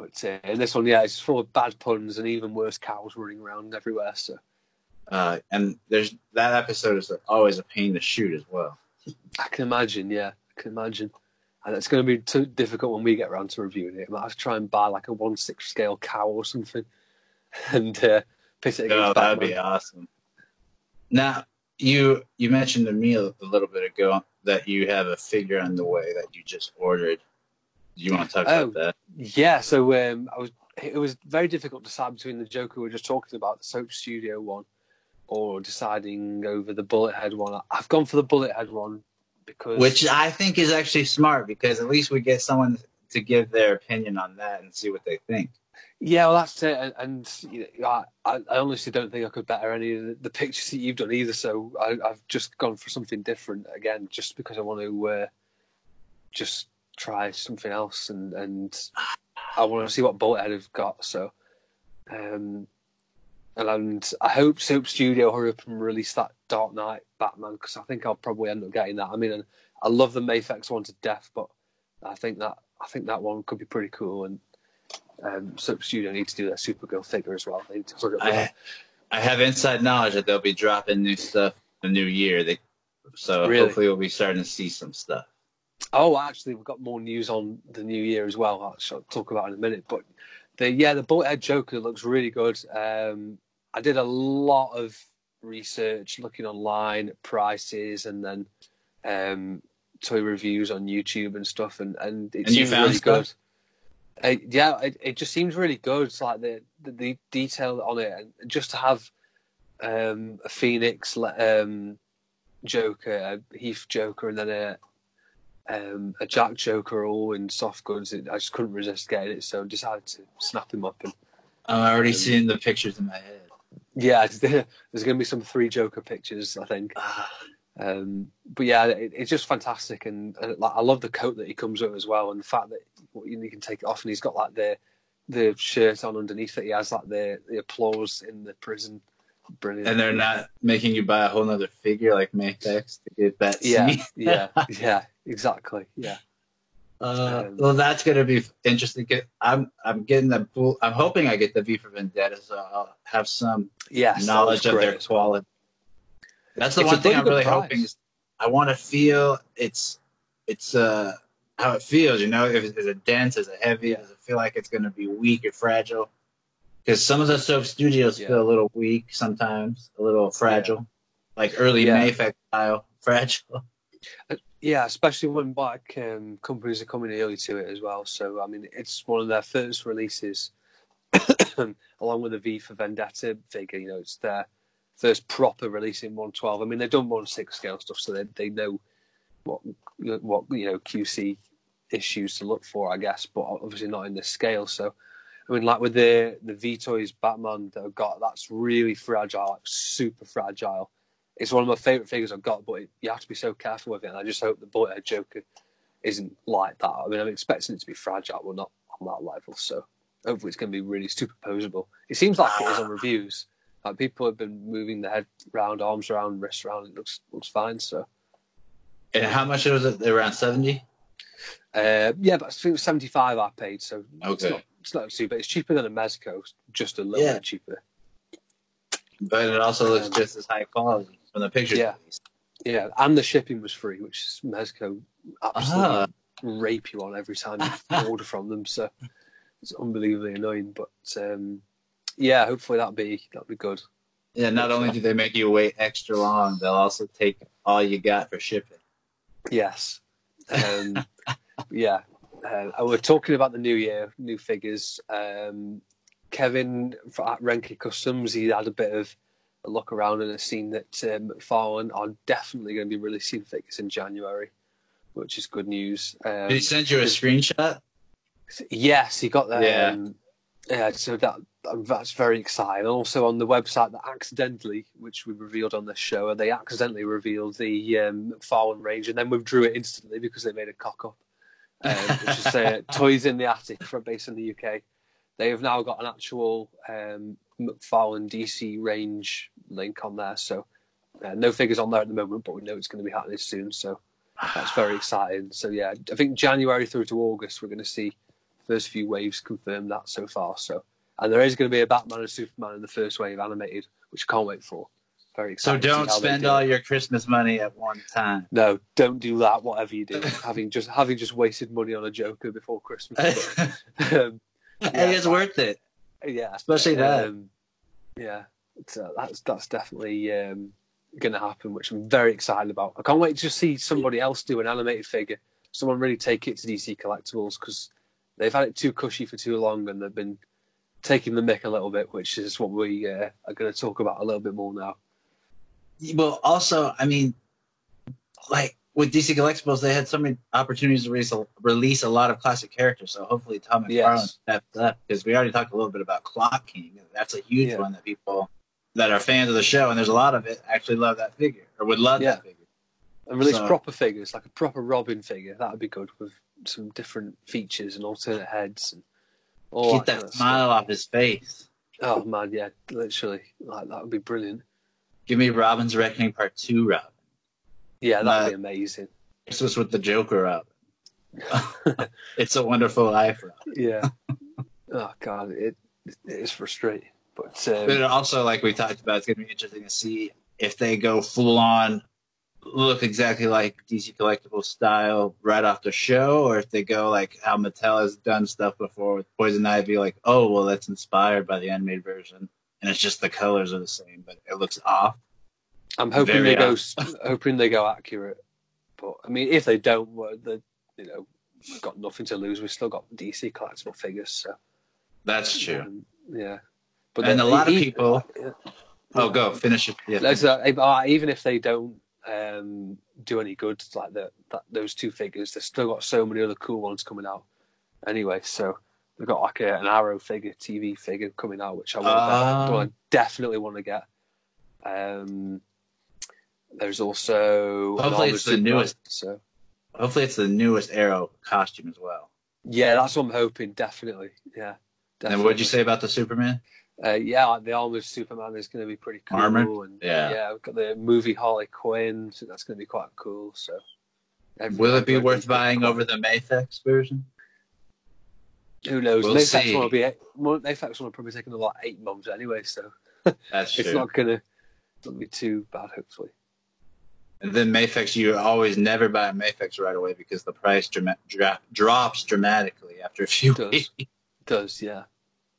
But uh, this one, yeah, it's full of bad puns and even worse cows running around everywhere. So Uh, and there's that episode is always a pain to shoot as well. I can imagine. Yeah, I can imagine. And it's going to be too difficult when we get around to reviewing it. I might have to try and buy like a one six scale cow or something, and uh, pit it against Oh, that'd Batman. be awesome. Now, you you mentioned to me a little bit ago that you have a figure on the way that you just ordered. Do you want to talk Oh. about that? Yeah, so um, I was. It was very difficult to decide between the Joker we were just talking about, the Soap Studio one, or deciding over the Bullet Head one. I've gone for the Bullet Head one because Which I think is actually smart because at least we get someone to give their opinion on that and see what they think. Yeah, well, that's it. And, and you know, I, I honestly don't think I could better any of the, the pictures that you've done either. So I, have just gone for something different again, just because I want to uh, just try something else, and and I want to see what Bolthead have got. So, um, and, and I hope Soap Studio hurry up and release that Dark Knight Batman because I think I'll probably end up getting that. I mean, I love the Mafex one to death, but I think that I think that one could be pretty cool and um, Soap Studio need to do that Supergirl figure as well. They need to I, I have inside knowledge that they'll be dropping new stuff the new year. They, so really? hopefully we'll be starting to see some stuff. Oh, actually, we've got more news on the new year as well. I'll talk about in a minute. But the yeah, the Bolthead Joker looks really good. Um, I did a lot of research, looking online at prices, and then um, toy reviews on YouTube and stuff, and and it and seems really stuff? good. Uh, yeah, it, it just seems really good. It's like the, the, the detail on it, and just to have um, a Phoenix um, Joker, a Heath Joker, and then a um, a Jack Joker all in soft goods. It, I just couldn't resist getting it, so decided to snap him up. And I'm already um, seeing the pictures in my head. Yeah, there's going to be some three Joker pictures, I think. Ah. Um, but yeah, it, it's just fantastic, and, and like, I love the coat that he comes with as well, and the fact that you, you can take it off, and he's got like the the shirt on underneath it. He has like the the applause in the prison. Brilliant. And they're not making you buy a whole other figure like Mafex to get that. Yeah, yeah, yeah, exactly. Yeah. Uh, um, well, that's gonna be interesting. I'm I'm getting the I'm hoping I get the V for Vendetta, so I'll have some yes, knowledge of their quality. That's the it's one thing I'm really hoping. Is I want to feel it's it's uh how it feels. You know, if is it dense, is it heavy? Does it feel like it's going to be weak or fragile? Because some of the soap studios yeah. feel a little weak sometimes, a little fragile, yeah. like early yeah. Mafex style fragile. Yeah, especially when black um, companies are coming early to it as well. So I mean, it's one of their first releases, along with the V for Vendetta figure. You know, it's their first proper release in 112. I mean, they've done 1/6 scale stuff, so they they know what what you know QC issues to look for, I guess, but obviously not in this scale. So, I mean, like with the the V toys Batman that I've got, that's really fragile, like super fragile. It's one of my favorite figures I've got, but it, you have to be so careful with it. And I just hope the Bolthead Joker isn't like that. I mean, I'm expecting it to be fragile, but not on that level. So, hopefully, it's going to be really superposable. It seems like it is on reviews. Like people have been moving their head round, arms around, wrists around. It looks looks fine. So. And how much was it? Around seventy. Uh, yeah, but I think it was seventy five I paid. So okay. it's not it's not too bad. It's cheaper than a Mezco, just a little yeah. bit cheaper. But it also looks um, just as high quality from the pictures. Yeah, yeah, and the shipping was free, which is Mezco absolutely uh-huh. rape you on every time you order from them. So it's unbelievably annoying. But um, yeah, hopefully that'll be that'll be good. Yeah, not only do they make you wait extra long, they'll also take all you got for shipping. Yes. Um, yeah. Uh, we're talking about the new year, new figures. Um, Kevin at Renke Customs, he had a bit of a look around and has seen that um, McFarlane are definitely going to be releasing figures in January, which is good news. Um, Did he send you a screenshot? Yes, he got that. Yeah. Um, yeah, so that that's very exciting. And Also on the website that accidentally, which we revealed on this show, they accidentally revealed the um, McFarlane range and then withdrew it instantly because they made a cock up. Um, which is uh, Toys in the Attic from based in the UK. They have now got an actual um, McFarlane DC range link on there. So uh, no figures on there at the moment, but we know it's going to be happening soon. So that's very exciting. So yeah, I think January through to August we're going to see first few waves confirm that so far. So, and there is going to be a Batman and Superman in the first wave animated, which I can't wait for. Very excited. So don't spend all your Christmas money at one time. No, don't do that. Whatever you do, having just having just wasted money on a Joker before Christmas. But, um, yeah, it's worth it. Yeah, especially that. Um, yeah, uh, that's that's definitely um, going to happen, which I'm very excited about. I can't wait to see somebody else do an animated figure. Someone really take it to DC Collectibles because they've had it too cushy for too long, and they've been taking the mick a little bit, which is what we uh, are going to talk about a little bit more now. Well, also, I mean, like with DC Collectibles, they had so many opportunities to release a, release a lot of classic characters. So hopefully Todd McFarlane stepped up because we already talked a little bit about Clock King. That's a huge Yeah. one that people that are fans of the show, and there's a lot of it, actually love that figure or would love Yeah. that figure. And release So- proper figures, like a proper Robin figure. That would be good with some different features and alternate heads and all Get that. that kind of smile off his face. stuff. Oh man, yeah, literally, like that would be brilliant. Give me Robin's Reckoning Part Two, Robin. Yeah, that'd be amazing. This was with the Joker, Robin. it's a wonderful life, Yeah. oh god, it it is frustrating, but um, But also, like we talked about, it's going to be interesting to see if they go full on, look exactly like DC Collectible style right off the show, or if they go like how Mattel has done stuff before with Poison Ivy, like, oh, well, that's inspired by the animated version, and it's just the colors are the same, but it looks off. I'm hoping very they go, hoping they go accurate. But I mean, if they don't, they, you know, we've got nothing to lose. We've still got DC collectible figures, so That's true. um, yeah. But And then a lot of people- yeah. Oh, go finish it. Yeah. Uh, uh, even if they don't um, do any good, like the, that, those two figures, they've still got so many other cool ones coming out. Anyway, so they've got like a, an Arrow figure, TV figure coming out, which I want well, I definitely want to get. Um, there's also Hopefully it's the newest. So Hopefully, it's the newest Arrow costume as well. yeah, that's what I'm hoping. Definitely, yeah. And what'd you say about the Superman? Uh, yeah, like the armored Superman is going to be pretty cool. Armored? And, Yeah. yeah. We've got the movie Harley Quinn, so that's going to be quite cool. So, Will it be worth buying over the Mafex version? Who knows? We'll Mafex see. will be well, Mafex will probably take another like eight months anyway, so That's it's true. not going to be too bad. Hopefully, And then Mafex, you always never buy a Mafex right away because the price drama- dra- drops dramatically after a few Does. weeks. it does yeah.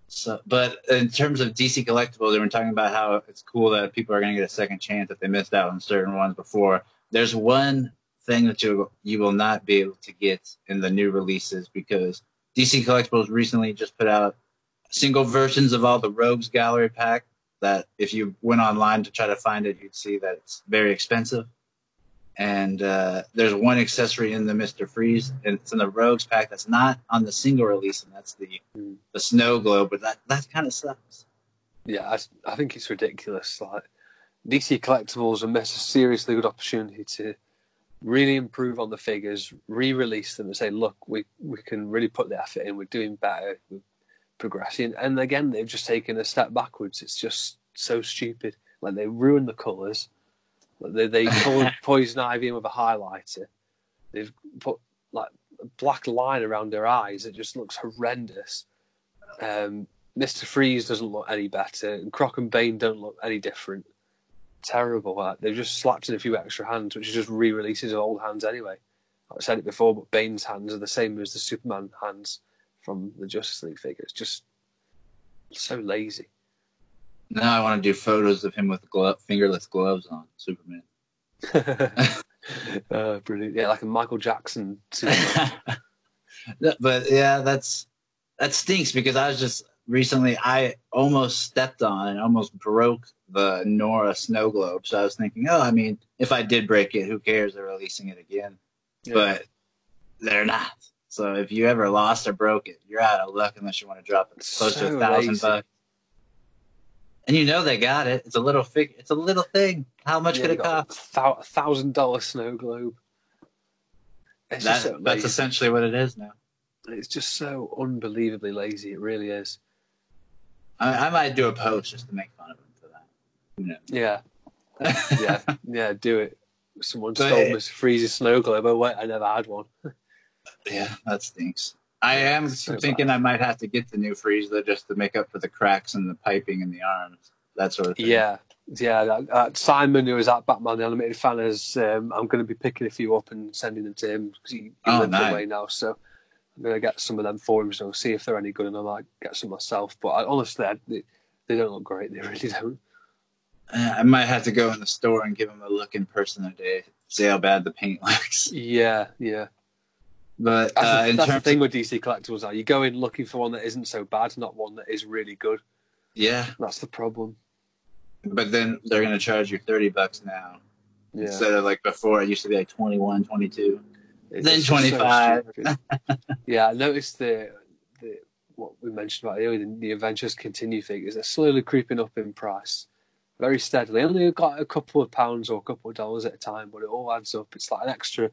So, but in terms of DC collectibles, they were talking about how it's cool that people are going to get a second chance if they missed out on certain ones before. There's one thing that you you will not be able to get in the new releases because DC Collectibles recently just put out single versions of all the Rogues Gallery pack. That if you went online to try to find it, you'd see that it's very expensive. And uh, there's one accessory in the Mister Freeze, and it's in the Rogues pack that's not on the single release, and that's the Hmm. the snow globe. But that that kind of sucks. Yeah, I, I think it's ridiculous. Like DC Collectibles missed a seriously good opportunity to really improve on the figures, re-release them, and say, look, we we can really put the effort in. We're doing better. We're progressing. And again, they've just taken a step backwards. It's just so stupid. Like they ruined the colours. They they coloured poison ivy in with a highlighter. They've put like a black line around her eyes. It just looks horrendous. Um, Mr. Freeze doesn't look any better, and Croc and Bane don't look any different. Terrible. Like, they've just slapped in a few extra hands, which is just re-releases of old hands anyway. I've said it before, but Bane's hands are the same as the Superman hands from the Justice League figure. It's just so lazy. Now I want to do photos of him with glo- fingerless gloves on, Superman. uh, brilliant. Yeah, like a Michael Jackson. Superman. but yeah, that's that stinks because I was just recently I almost stepped on and almost broke the Nora snow globe. So I was thinking, oh, I mean, if I did break it, who cares? They're releasing it again, Yeah. but they're not. So if you ever lost or broke it, you're out of luck unless you want to drop it close to a thousand lazy. bucks. And you know they got it. It's a little fig. It's a little thing. How much Yeah, could it cost? a thousand dollar snow globe. It's That, so that's essentially what it is now. It's just so unbelievably lazy. It really is. I, I might do a post just to make fun of him for that. Yeah, yeah, yeah. Do it. Someone But stole it- Miss Freeze's snow globe. Oh wait, I never had one. Yeah, that stinks. I am thinking I might have to get the new freeze though, just to make up for the cracks and the piping in the arms, that sort of thing. Yeah, yeah. That, that Simon, who is was at Batman the Animated Fan, is. Um, I'm going to be picking a few up and sending them to him because he, he Oh, lives nice. away now. So I'm going to get some of them for him. So see if they're any good, and I might get some myself. But I, honestly, I, they, they don't look great. They really don't. Uh, I might have to go in the store and give him a look in person today, see how bad the paint looks. Yeah, yeah. But That's, uh, the, in that's the thing of, with DC collectibles. Are you go in looking for one that isn't so bad, not one that is really good. yeah, That's the problem. but then they're going to charge you thirty bucks now Yeah. instead of like before it used to be like 21, 22. It's Then just so 25. yeah, I noticed the, the what we mentioned about earlier, the, the Adventures Continue figures. They're slowly creeping up in price, very steadily. Only got a couple of pounds or a couple of dollars at a time, but it all adds up. It's like an extra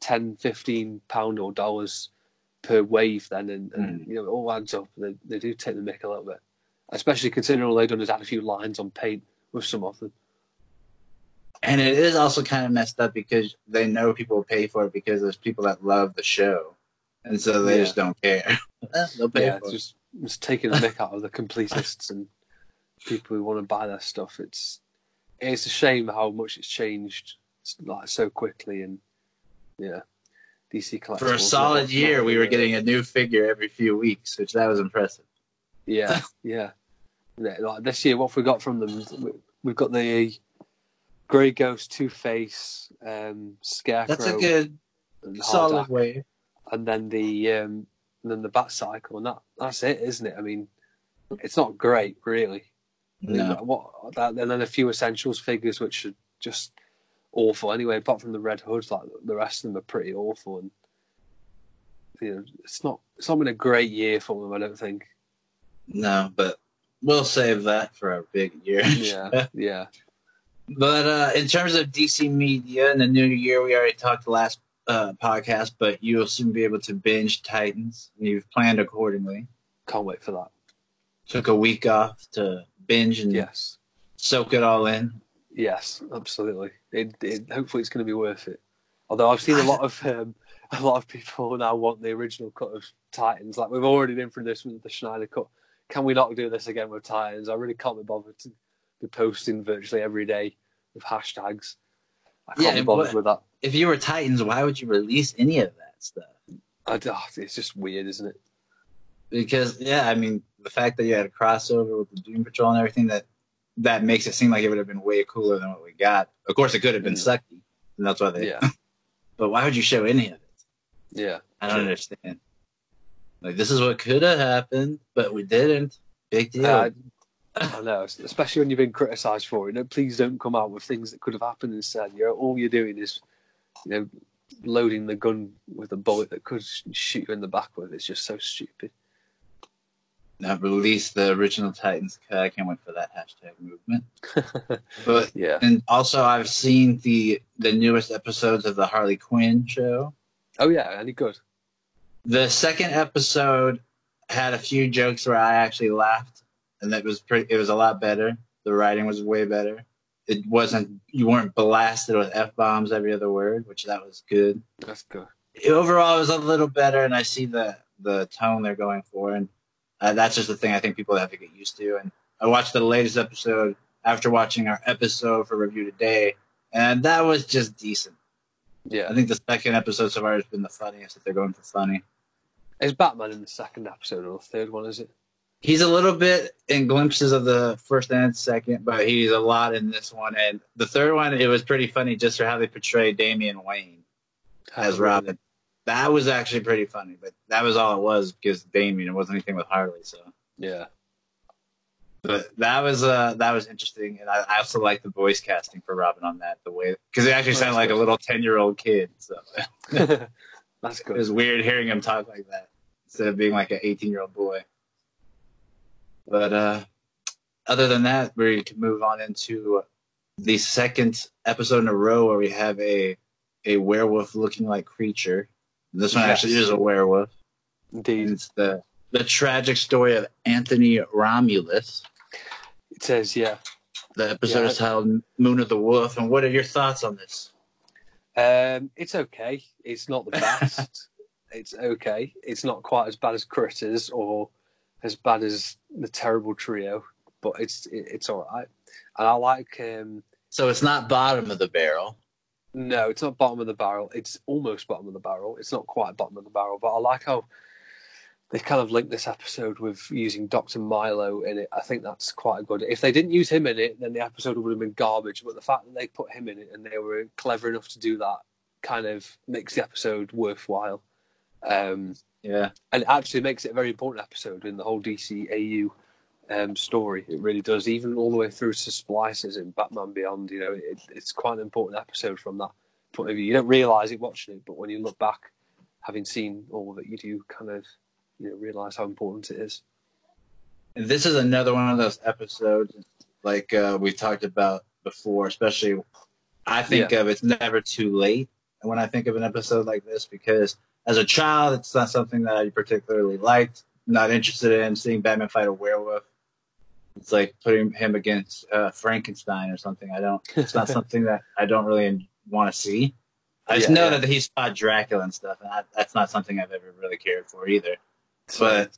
10, 15 pound or dollars per wave then, and, and mm. you know it all adds up. They, they do take the mick a little bit, especially considering all they've done is add a few lines on paint with some of them. And it is also kind of messed up because they know people will pay for it because there's people that love the show. And so they Yeah. just don't care. They'll pay yeah, for it's it. just taking the mick out of the completists and people who want to buy their stuff. It's it's a shame how much it's changed like so quickly and yeah, DC. For a solid year, we were getting a new figure every few weeks, which that was impressive. yeah, yeah. Like this year, what we got from them? We- We've got the Grey Ghost, Two Face, um, Scarecrow, That's a good, solid HARDAC, way. and then the um, and then the Bat Cycle, and that that's it, isn't it? I mean, it's not great, really. No. What that, and then a few essentials figures which are just awful anyway. Apart from the red hoods, like the rest of them are pretty awful, and you know it's not it's not been a great year for them. I don't think. No, but we'll save that for a big year. Yeah, yeah, But uh, in terms of DC media in the new year, we already talked the last uh, podcast, but you'll soon be able to binge Titans. and You've planned accordingly. can't wait for that. Took a week off to binge and Yes, soak it all in. Yes, absolutely. It, it hopefully it's going to be worth it. Although I've seen a lot of um, a lot of people now want the original cut of Titans. Like we've already been through this with the Snyder cut. Can we not do this again with Titans? I really can't be bothered to be posting virtually every day with hashtags. I can't Yeah, be bothered what- with that. If you were Titans, why would you release any of that stuff? I, ah, it's just weird, isn't it? Because yeah, I mean, the fact that you had a crossover with the Doom Patrol and everything that that makes it seem like it would have been way cooler than what we got. Of course, it could have been Mm. sucky, and that's why they. Yeah, But why would you show any of it? yeah. I don't understand. Like this is what could have happened, but we didn't. Big deal. Uh, I know, especially when you've been criticised for it. No, please don't come out with things that could have happened instead. You're all you're doing is, you know, loading the gun with a bullet that could sh- shoot you in the back with. It's just so stupid. Not release the original Titans cut. I can't wait for that hashtag movement. But yeah. and also I've seen the the newest episodes of the Harley Quinn show. Oh yeah, any good? The second episode had a few jokes where I actually laughed, and that was pretty. It was a lot better. The writing was way better. It wasn't. You weren't blasted with f bombs every other word, which that was good. That's good. Overall, it was a little better, and I see the the tone they're going for, and uh, that's just the thing I think people have to get used to. And I watched the latest episode after watching our episode for review today, and that was just decent. Yeah. I think the second episode so far has been the funniest. If they're going for funny. Is Batman in the second episode or the third one? Is it? He's a little bit in glimpses of the first and second, but he's a lot in this one. And the third one, it was pretty funny just for how they portrayed Damian Wayne as Robin. That was actually pretty funny, but that was all it was because Damian. It wasn't anything with Harley. So, Yeah. but that was uh that was interesting, and I, I also like the voice casting for Robin on that. The way because it actually Oh, sounded like a little ten year old kid. So That's good. it was weird hearing him talk like that instead of being like an 18 year old boy. But uh, other than that, we can move on into the second episode in a row where we have a a werewolf looking like creature. This one Yes. actually is a werewolf. Indeed. it's the the tragic story of Anthony Romulus. It says, yeah. The episode Yeah. is titled Moon of the Wolf. And what are your thoughts on this? Um, it's okay. It's not the best. it's okay. It's not quite as bad as Critters or as bad as the Terrible Trio, but it's it, it's all right. And I like. Um, So it's not bottom of the barrel. No, it's not bottom of the barrel. It's almost bottom of the barrel. It's not quite bottom of the barrel, but I like how they kind of linked this episode with using Doctor Milo in it. I think that's quite good. If they didn't use him in it, then the episode would have been garbage. But the fact that they put him in it and they were clever enough to do that kind of makes the episode worthwhile. Um, Yeah. and it actually makes it a very important episode in the whole DCAU um, story. It really does, even all the way through to splices in Batman Beyond. You know, it, it's quite an important episode from that point of view. You don't realise it watching it, but when you look back, having seen all of it, you do kind of you know realise how important it is. And this is another one of those episodes, like uh, we talked about before. Especially, I think Yeah. of it's never too late when I think of an episode like this because as a child, it's not something that I particularly liked. Not interested in seeing Batman fight a werewolf. It's like putting him against uh, Frankenstein or something. I don't. It's not something that I don't really want to see. I just Yeah, know yeah. that he's fought Dracula and stuff, and I, that's not something I've ever really cared for either. But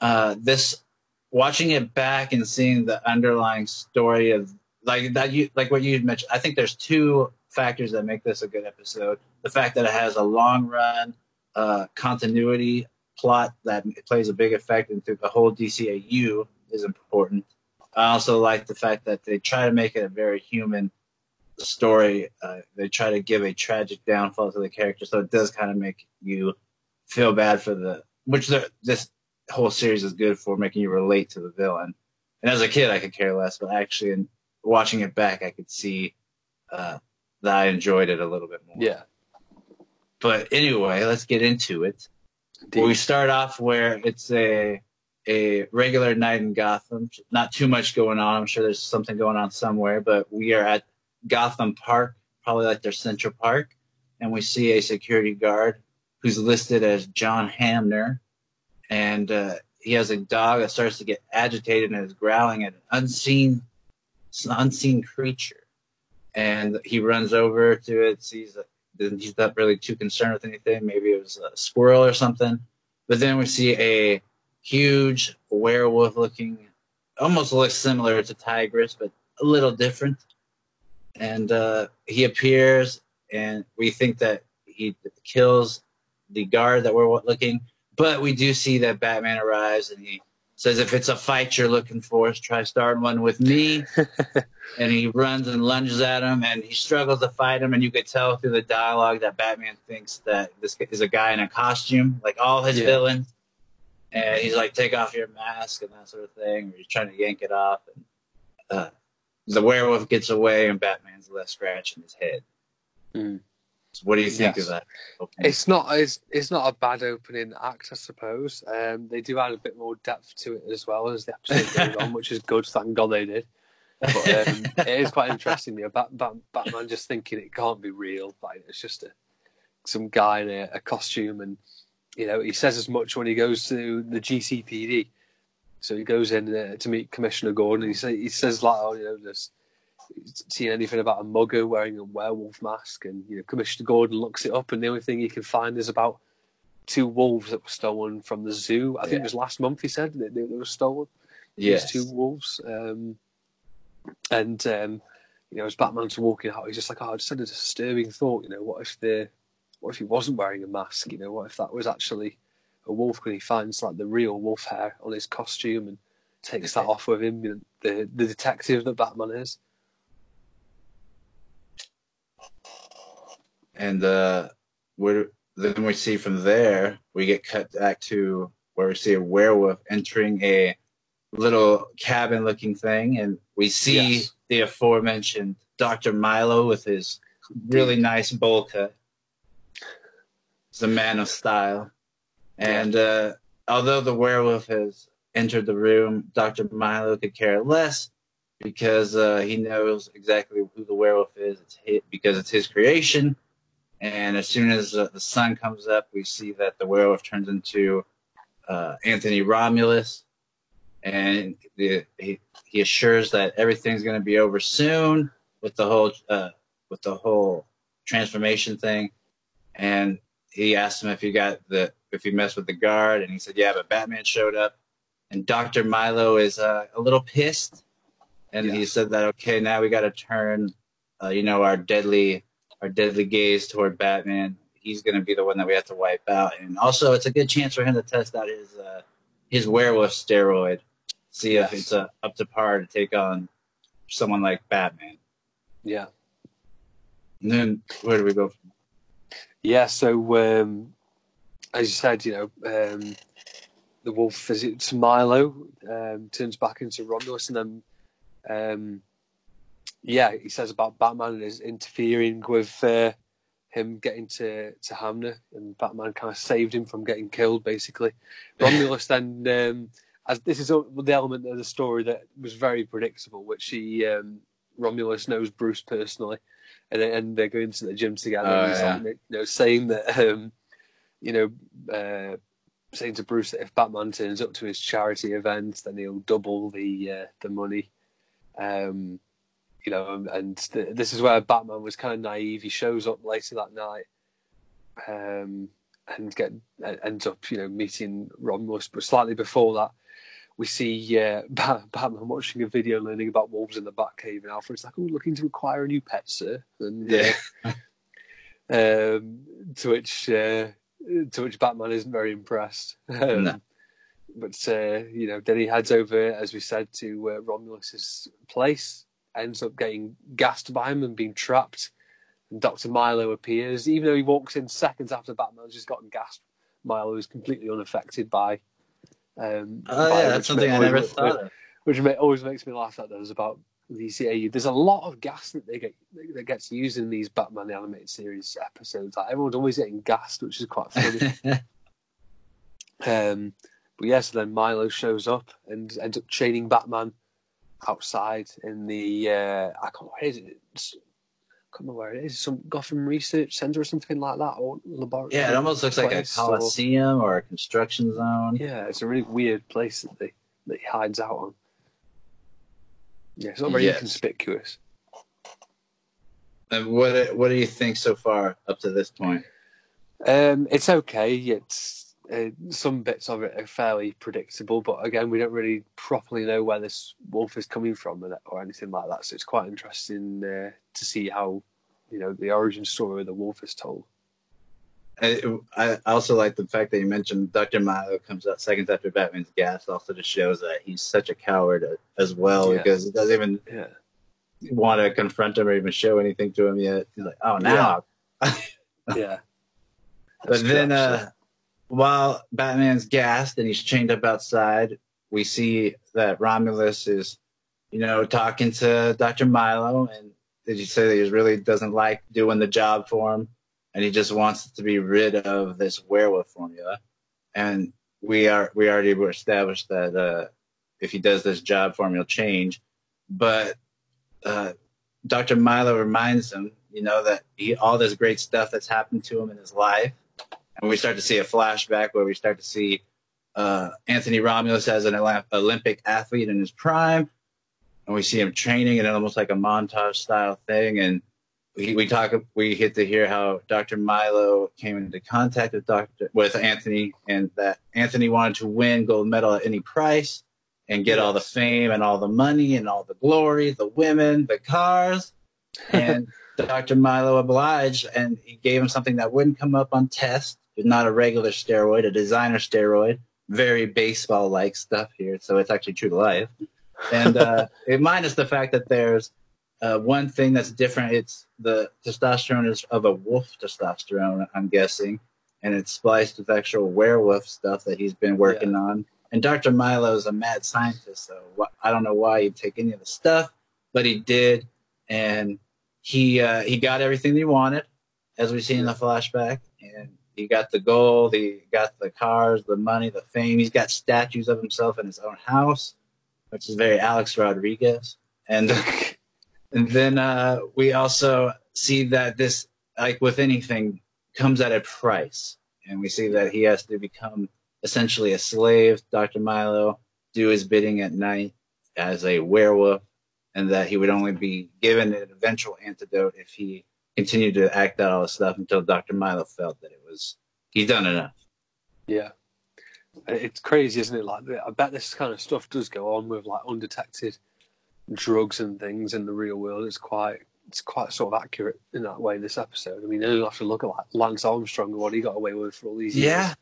uh, this, watching it back and seeing the underlying story of like that, you like what you mentioned. I think there's two factors that make this a good episode: the fact that it has a long run uh, continuity plot that plays a big effect into the whole DCAU is important. I also like the fact that they try to make it a very human story. Uh, they try to give a tragic downfall to the character, so it does kind of make you feel bad for the which the, this whole series is good for, making you relate to the villain. And as a kid, I could care less, but actually, in watching it back, I could see uh, that I enjoyed it a little bit more. yeah, But anyway, let's get into it. indeed. We start off where it's a a regular night in Gotham. Not too much going on. I'm sure there's something going on somewhere, but we are at Gotham Park, probably like their Central Park, and we see a security guard who's listed as John Hamner, and uh, he has a dog that starts to get agitated and is growling at an unseen unseen creature, and he runs over to it, sees that he's not really too concerned with anything. Maybe it was a squirrel or something. But then we see a huge werewolf looking, almost looks similar to Tygrus, but a little different. And uh, he appears, and we think that he kills the guard that we're looking. But we do see that Batman arrives, and he says, "If it's a fight you're looking for, try starting one with me." and he runs and lunges at him, and he struggles to fight him. And you could tell through the dialogue that Batman thinks that this is a guy in a costume, like all his Yeah. villains. And he's like, "Take off your mask" and that sort of thing. Or he's trying to yank it off, and uh, the werewolf gets away, and Batman's left scratching his head. Mm. So what do you think Yes. of that? It's not it's, it's not a bad opening act, I suppose. Um, they do add a bit more depth to it as well as the episode goes on, which is good. Thank God they did. But um, it is quite interesting. You know, Bat, Bat, Batman just thinking it can't be real. Like it's just a some guy in a, a costume, and you know he says as much when he goes to the GCPD. So he goes in uh, to meet Commissioner Gordon. And he say, he says like, oh, you know, there's seen anything about a mugger wearing a werewolf mask, and you know, Commissioner Gordon looks it up, and the only thing he can find is about two wolves that were stolen from the zoo. I think Yeah. it was last month. He said that they, they were stolen yes. these two wolves. Um, and um, you know, as Batman's walking out, he's just like, "Oh, I just had a disturbing thought. You know, what if the, what if he wasn't wearing a mask? You know, what if that was actually a wolf? Because he finds like the real wolf hair on his costume and takes that off with him. You know, the the detective that Batman is. and uh, we're, then we see from there we get cut back to where we see a werewolf entering a little cabin-looking thing, and we see Yes. the aforementioned Doctor Milo with his really nice bowl cut. He's a man of style, and uh, although the werewolf has entered the room, Doctor Milo could care less because uh, he knows exactly who the werewolf is. It's his, because it's his creation. And as soon as uh, the sun comes up, we see that the werewolf turns into uh, Anthony Romulus, and the, he, he assures that everything's going to be over soon with the whole uh, with the whole transformation thing. And he asked him if he got the if he messed with the guard, and he said, "Yeah, but Batman showed up." And Doctor Milo is uh, a little pissed, and he said that okay, now we got to turn, uh, you know, our deadly our deadly gaze toward Batman. He's going to be the one that we have to wipe out, and also it's a good chance for him to test out his uh, his werewolf steroid, see if it's uh, up to par to take on someone like Batman. Yeah. And then where do we go? From? Yeah, so um, as you said, you know, um, the wolf visits Milo, um, turns back into Romulus, and then um, yeah, he says about Batman and is interfering with uh, him getting to to Hamner, and Batman kind of saved him from getting killed. Basically, Romulus then, um, as this is the element of the story that was very predictable, which he um, Romulus knows Bruce personally, and and they're going to the gym together. Oh, and he's yeah. like, you know, saying that um, you know. Uh, saying to Bruce that if Batman turns up to his charity event, then he'll double the uh, the money. Um, you know, and, th- this is where Batman was kind of naive. He shows up later that night, um, and get uh, ends up, you know, meeting Romulus. But slightly before that, we see uh, Batman watching a video learning about wolves in the Batcave, and Alfred's like, "Oh, looking to acquire a new pet, sir." And uh, um, to which uh, to which Batman isn't very impressed. Um, No. But uh, you know, then he heads over, as we said, to uh, Romulus's place. Ends up getting gassed by him and being trapped. And Doctor Milo appears, even though he walks in seconds after Batman's just gotten gassed. Milo is completely unaffected by. Um, Oh yeah, that's which something I never thought of. which always makes me laugh at those about the DCAU. There's a lot of gas that they get that gets used in these Batman the animated series episodes. Like everyone's always getting gassed, which is quite funny. um, but yes, then Milo shows up and ends up training Batman outside in the uh, I can't where is it? It's, can't remember where it is. Some Gotham Research Center or something like that, or laboratory. yeah, it almost looks like a place, or- coliseum or a construction zone. yeah, it's a really weird place that they that he hides out on. Yeah, it's not very Yes. inconspicuous. And what what do you think so far up to this point? Um, it's okay. It's uh, some bits of it are fairly predictable, but again, we don't really properly know where this wolf is coming from or anything like that. So it's quite interesting uh, to see how you know the origin story of the wolf is told. I, I also like the fact that you mentioned Dr. Milo comes out seconds after Batman's gas. Also, just shows that he's such a coward as well Yeah. because he doesn't even Yeah, want to confront him or even show anything to him yet. He's like, oh, now. yeah. But That's then, uh. While Batman's gassed and he's chained up outside, we see that Romulus is, you know, talking to Dr. Milo. And did you say that he really doesn't like doing the job for him? And he just wants to be rid of this werewolf formula. And we are we already established that uh, if he does this job for him, he'll change. But uh, Dr. Milo reminds him, you know, that he, all this great stuff that's happened to him in his life and we start to see a flashback where we start to see uh, Anthony Romulus as an Olympic athlete in his prime, and we see him training in almost like a montage style thing. And we, we talk, we get to hear how Dr. Milo came into contact with Dr. with Anthony, and that Anthony wanted to win gold medal at any price and get all the fame and all the money and all the glory, the women, the cars, and. Dr. Milo obliged, and he gave him something that wouldn't come up on test. It's not a regular steroid, a designer steroid. Very baseball-like stuff here, so it's actually true to life. And uh, it minus the fact that there's uh, one thing that's different. It's the testosterone is of a wolf testosterone, I'm guessing, and it's spliced with actual werewolf stuff that he's been working on. And Dr. Milo is a mad scientist, so I don't know why he'd take any of the stuff, but he did, and he uh, he got everything he wanted, as we see in the flashback, and he got the gold, he got the cars, the money, the fame. He's got statues of himself in his own house, which is very Alex Rodriguez, and and then uh, we also see that this, like with anything, comes at a price, and we see that he has to become essentially a slave. Doctor Milo do his bidding at night as a werewolf and that he would only be given an eventual antidote if he continued to act out all this stuff until Dr. Milo felt that it was he's done enough. Yeah. It's crazy, isn't it? Like, I bet this kind of stuff does go on with like undetected drugs and things in the real world. It's quite, it's quite sort of accurate in that way. This episode. I mean, you have to look at like Lance Armstrong and what he got away with for all these years. Yeah.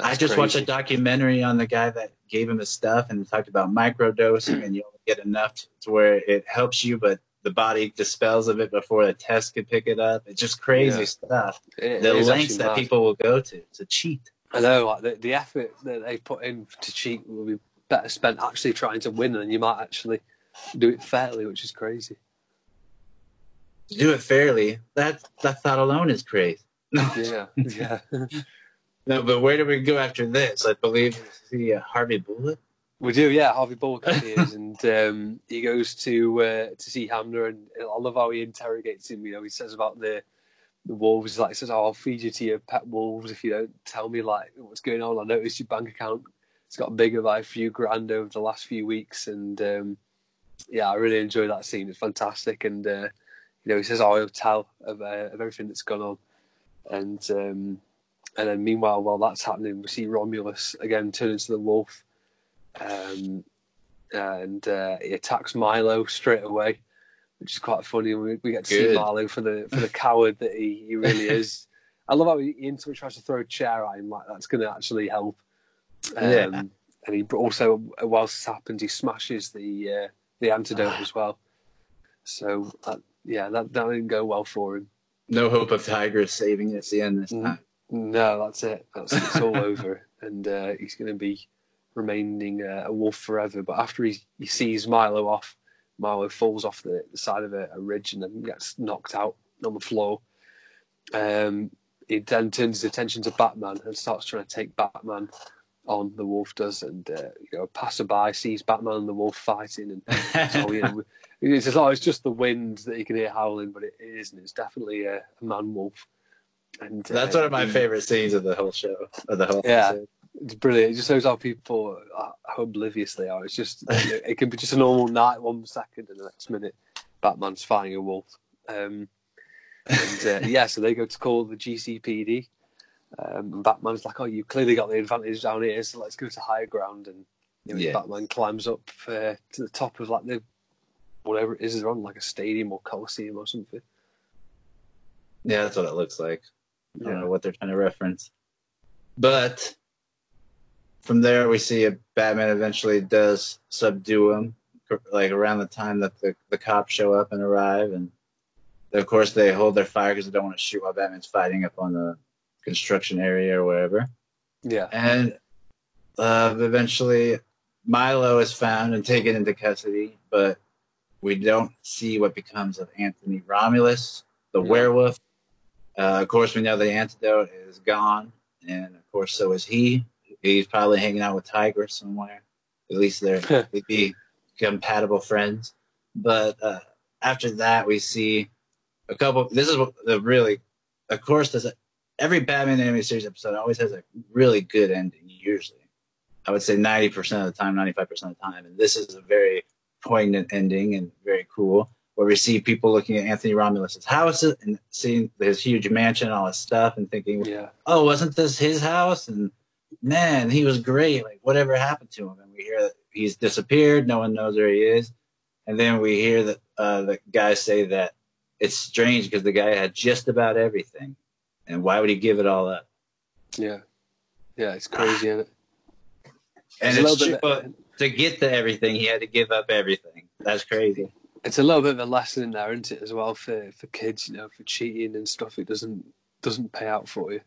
I That's just watched a documentary on the guy that gave him his stuff and talked about microdosing and you only get enough to, to where it helps you, but the body dispels of it before the test could pick it up. It's just crazy Yeah. stuff. It- The it lengths that mad. people will go to to cheat. I know, like the, the effort that they put in to cheat will be better spent actually trying to win, and you might actually do it fairly, which is crazy. To do it fairly, that that thought alone is crazy. Yeah, yeah. No, but where do we go after this? I believe see uh, Harvey Bullock. We do, yeah. Harvey Bullock appears, and um, he goes to uh, to see Hamner, and I love how he interrogates him. You know, he says about the the wolves. Like, he says, "Oh, I'll feed you to your pet wolves if you don't tell me like what's going on." I noticed your bank account it's got bigger by a few grand over the last few weeks, and um, yeah, I really enjoy that scene. It's fantastic, and uh, you know, he says, "Oh, I'll tell of, uh, of everything that's gone on," and um, and then meanwhile, while that's happening, we see Romulus again turn into the wolf, um, and uh, he attacks Milo straight away, which is quite funny. We, we get to Good. see Milo for the for the coward that he, he really is. I love how he instantly tries to throw a chair at him, like that's going to actually help. Um, Yeah. And he also, whilst this happens, he smashes the uh, the antidote as well. So that, yeah, that, that didn't go well for him. No hope of Tygrus saving it at the end this time. No, that's it. That's it's all over, and uh, he's going to be remaining uh, a wolf forever. But after he, he sees Milo off, Milo falls off the, the side of a, a ridge and then gets knocked out on the floor. Um, he then turns his attention to Batman and starts trying to take Batman on. The wolf does, and uh, you know, a passerby sees Batman and the wolf fighting, and so you know, he says, "Oh, it's just the wind that you can hear howling," but it isn't. It's definitely a, a man wolf. And That's uh, one of my favorite scenes of the whole show, of the whole Yeah. episode. It's brilliant. It just shows how people are, how oblivious they are. It's just it can be just a normal night one second, and the next minute, Batman's fighting a wolf. Um, and uh, yeah, so they go to call the GCPD. Um, and Batman's like, "Oh, you clearly got the advantage down here, so let's go to higher ground." And you know, Yeah. Batman climbs up uh, to the top of like the whatever it is they're on, like a stadium or coliseum or something. Yeah, that's what it looks like. I don't know what they're trying to reference. But from there, we see a Batman eventually does subdue him, like around the time that the, the cops show up and arrive. And of course, they hold their fire because they don't want to shoot while Batman's fighting up on the construction area or wherever. Yeah, And uh, eventually, Milo is found and taken into custody, but we don't see what becomes of Anthony Romulus, the No. werewolf. Uh, of course, we know the antidote is gone, and of course, so is he. He's probably hanging out with Tygrus somewhere. At least they're they'd be compatible friends. But uh, after that, we see a couple. This is the really, of course, a, every Batman animated series episode always has a really good ending. Usually, I would say ninety percent of the time, ninety five percent of the time, and this is a very poignant ending and very cool. Where we see people looking at Anthony Romulus's house and seeing his huge mansion, all his stuff, and thinking, yeah, oh, wasn't this his house? And man, he was great. Like, whatever happened to him? And we hear that he's disappeared. No one knows where he is. And then we hear that uh, the guy say that it's strange because the guy had just about everything. And why would he give it all up? yeah, yeah. It's crazy, isn't it? And It's it's true, to get to everything, he had to give up everything. That's crazy. it's a little bit of a lesson in there, isn't it, as well for, for kids, you know, for cheating and stuff. It doesn't doesn't pay out for you.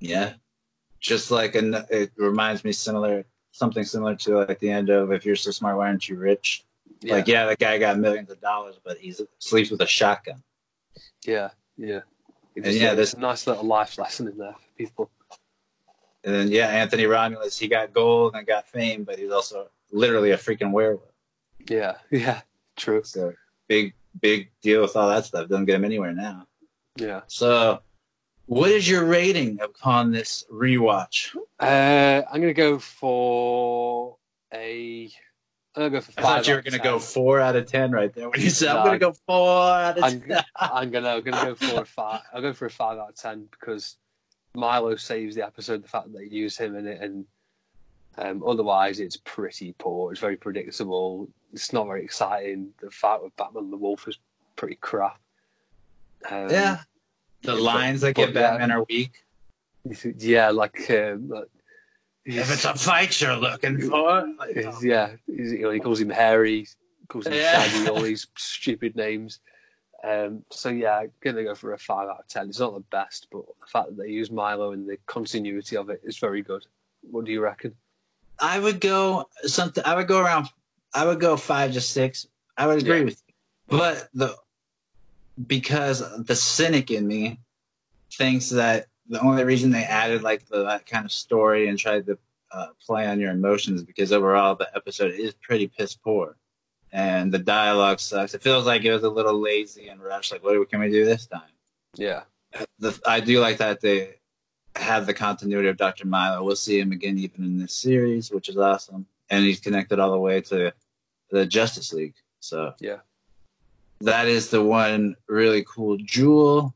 Yeah. Just like, an, it reminds me similar, something similar to like the end of If You're So Smart, Why Aren't You Rich? Yeah, Like, yeah, that guy got millions of dollars, but he sleeps with a shotgun. yeah, yeah. And yeah, there's a nice little life lesson in there for people. And then yeah, Anthony Romulus, he got gold and got fame, but he's also literally a freaking werewolf. Yeah, yeah, true. So big, big deal with all that stuff. Doesn't get him anywhere now. Yeah. So, what is your rating upon this rewatch? Uh, I'm gonna go for a. I'm gonna go for I thought you were gonna 10. go four out of ten right there. When you said No. I'm gonna go four out of I'm, ten. I'm gonna I'm gonna go for a five. I'll go for a five out of ten because Milo saves the episode. The fact that they use him in it, and um, otherwise it's pretty poor. It's very predictable. It's not very exciting. The fight with Batman and the Wolf is pretty crap. Um, yeah, the lines that get yeah. Batman are weak. yeah, like, um, like If it's a fight you're looking for, like, oh. Yeah, you know, he calls him Harry, calls him Yeah. Shaggy, all these stupid names. Um, so yeah, gonna go for a five out of ten. It's not the best, but the fact that they use Milo and the continuity of it is very good. What do you reckon? I would go something. I would go around. I would go five to six. I would agree Yeah. with you, but the because the cynic in me thinks that the only reason they added like the, that kind of story and tried to uh, play on your emotions because overall the episode is pretty piss poor, and the dialogue sucks. It feels like it was a little lazy and rushed. Like, what can we do this time? Yeah, the, I do like that they have the continuity of Dr. Milo. We'll see him again even in this series, which is awesome. And he's connected all the way to the Justice League. So Yeah. That is the one really cool jewel.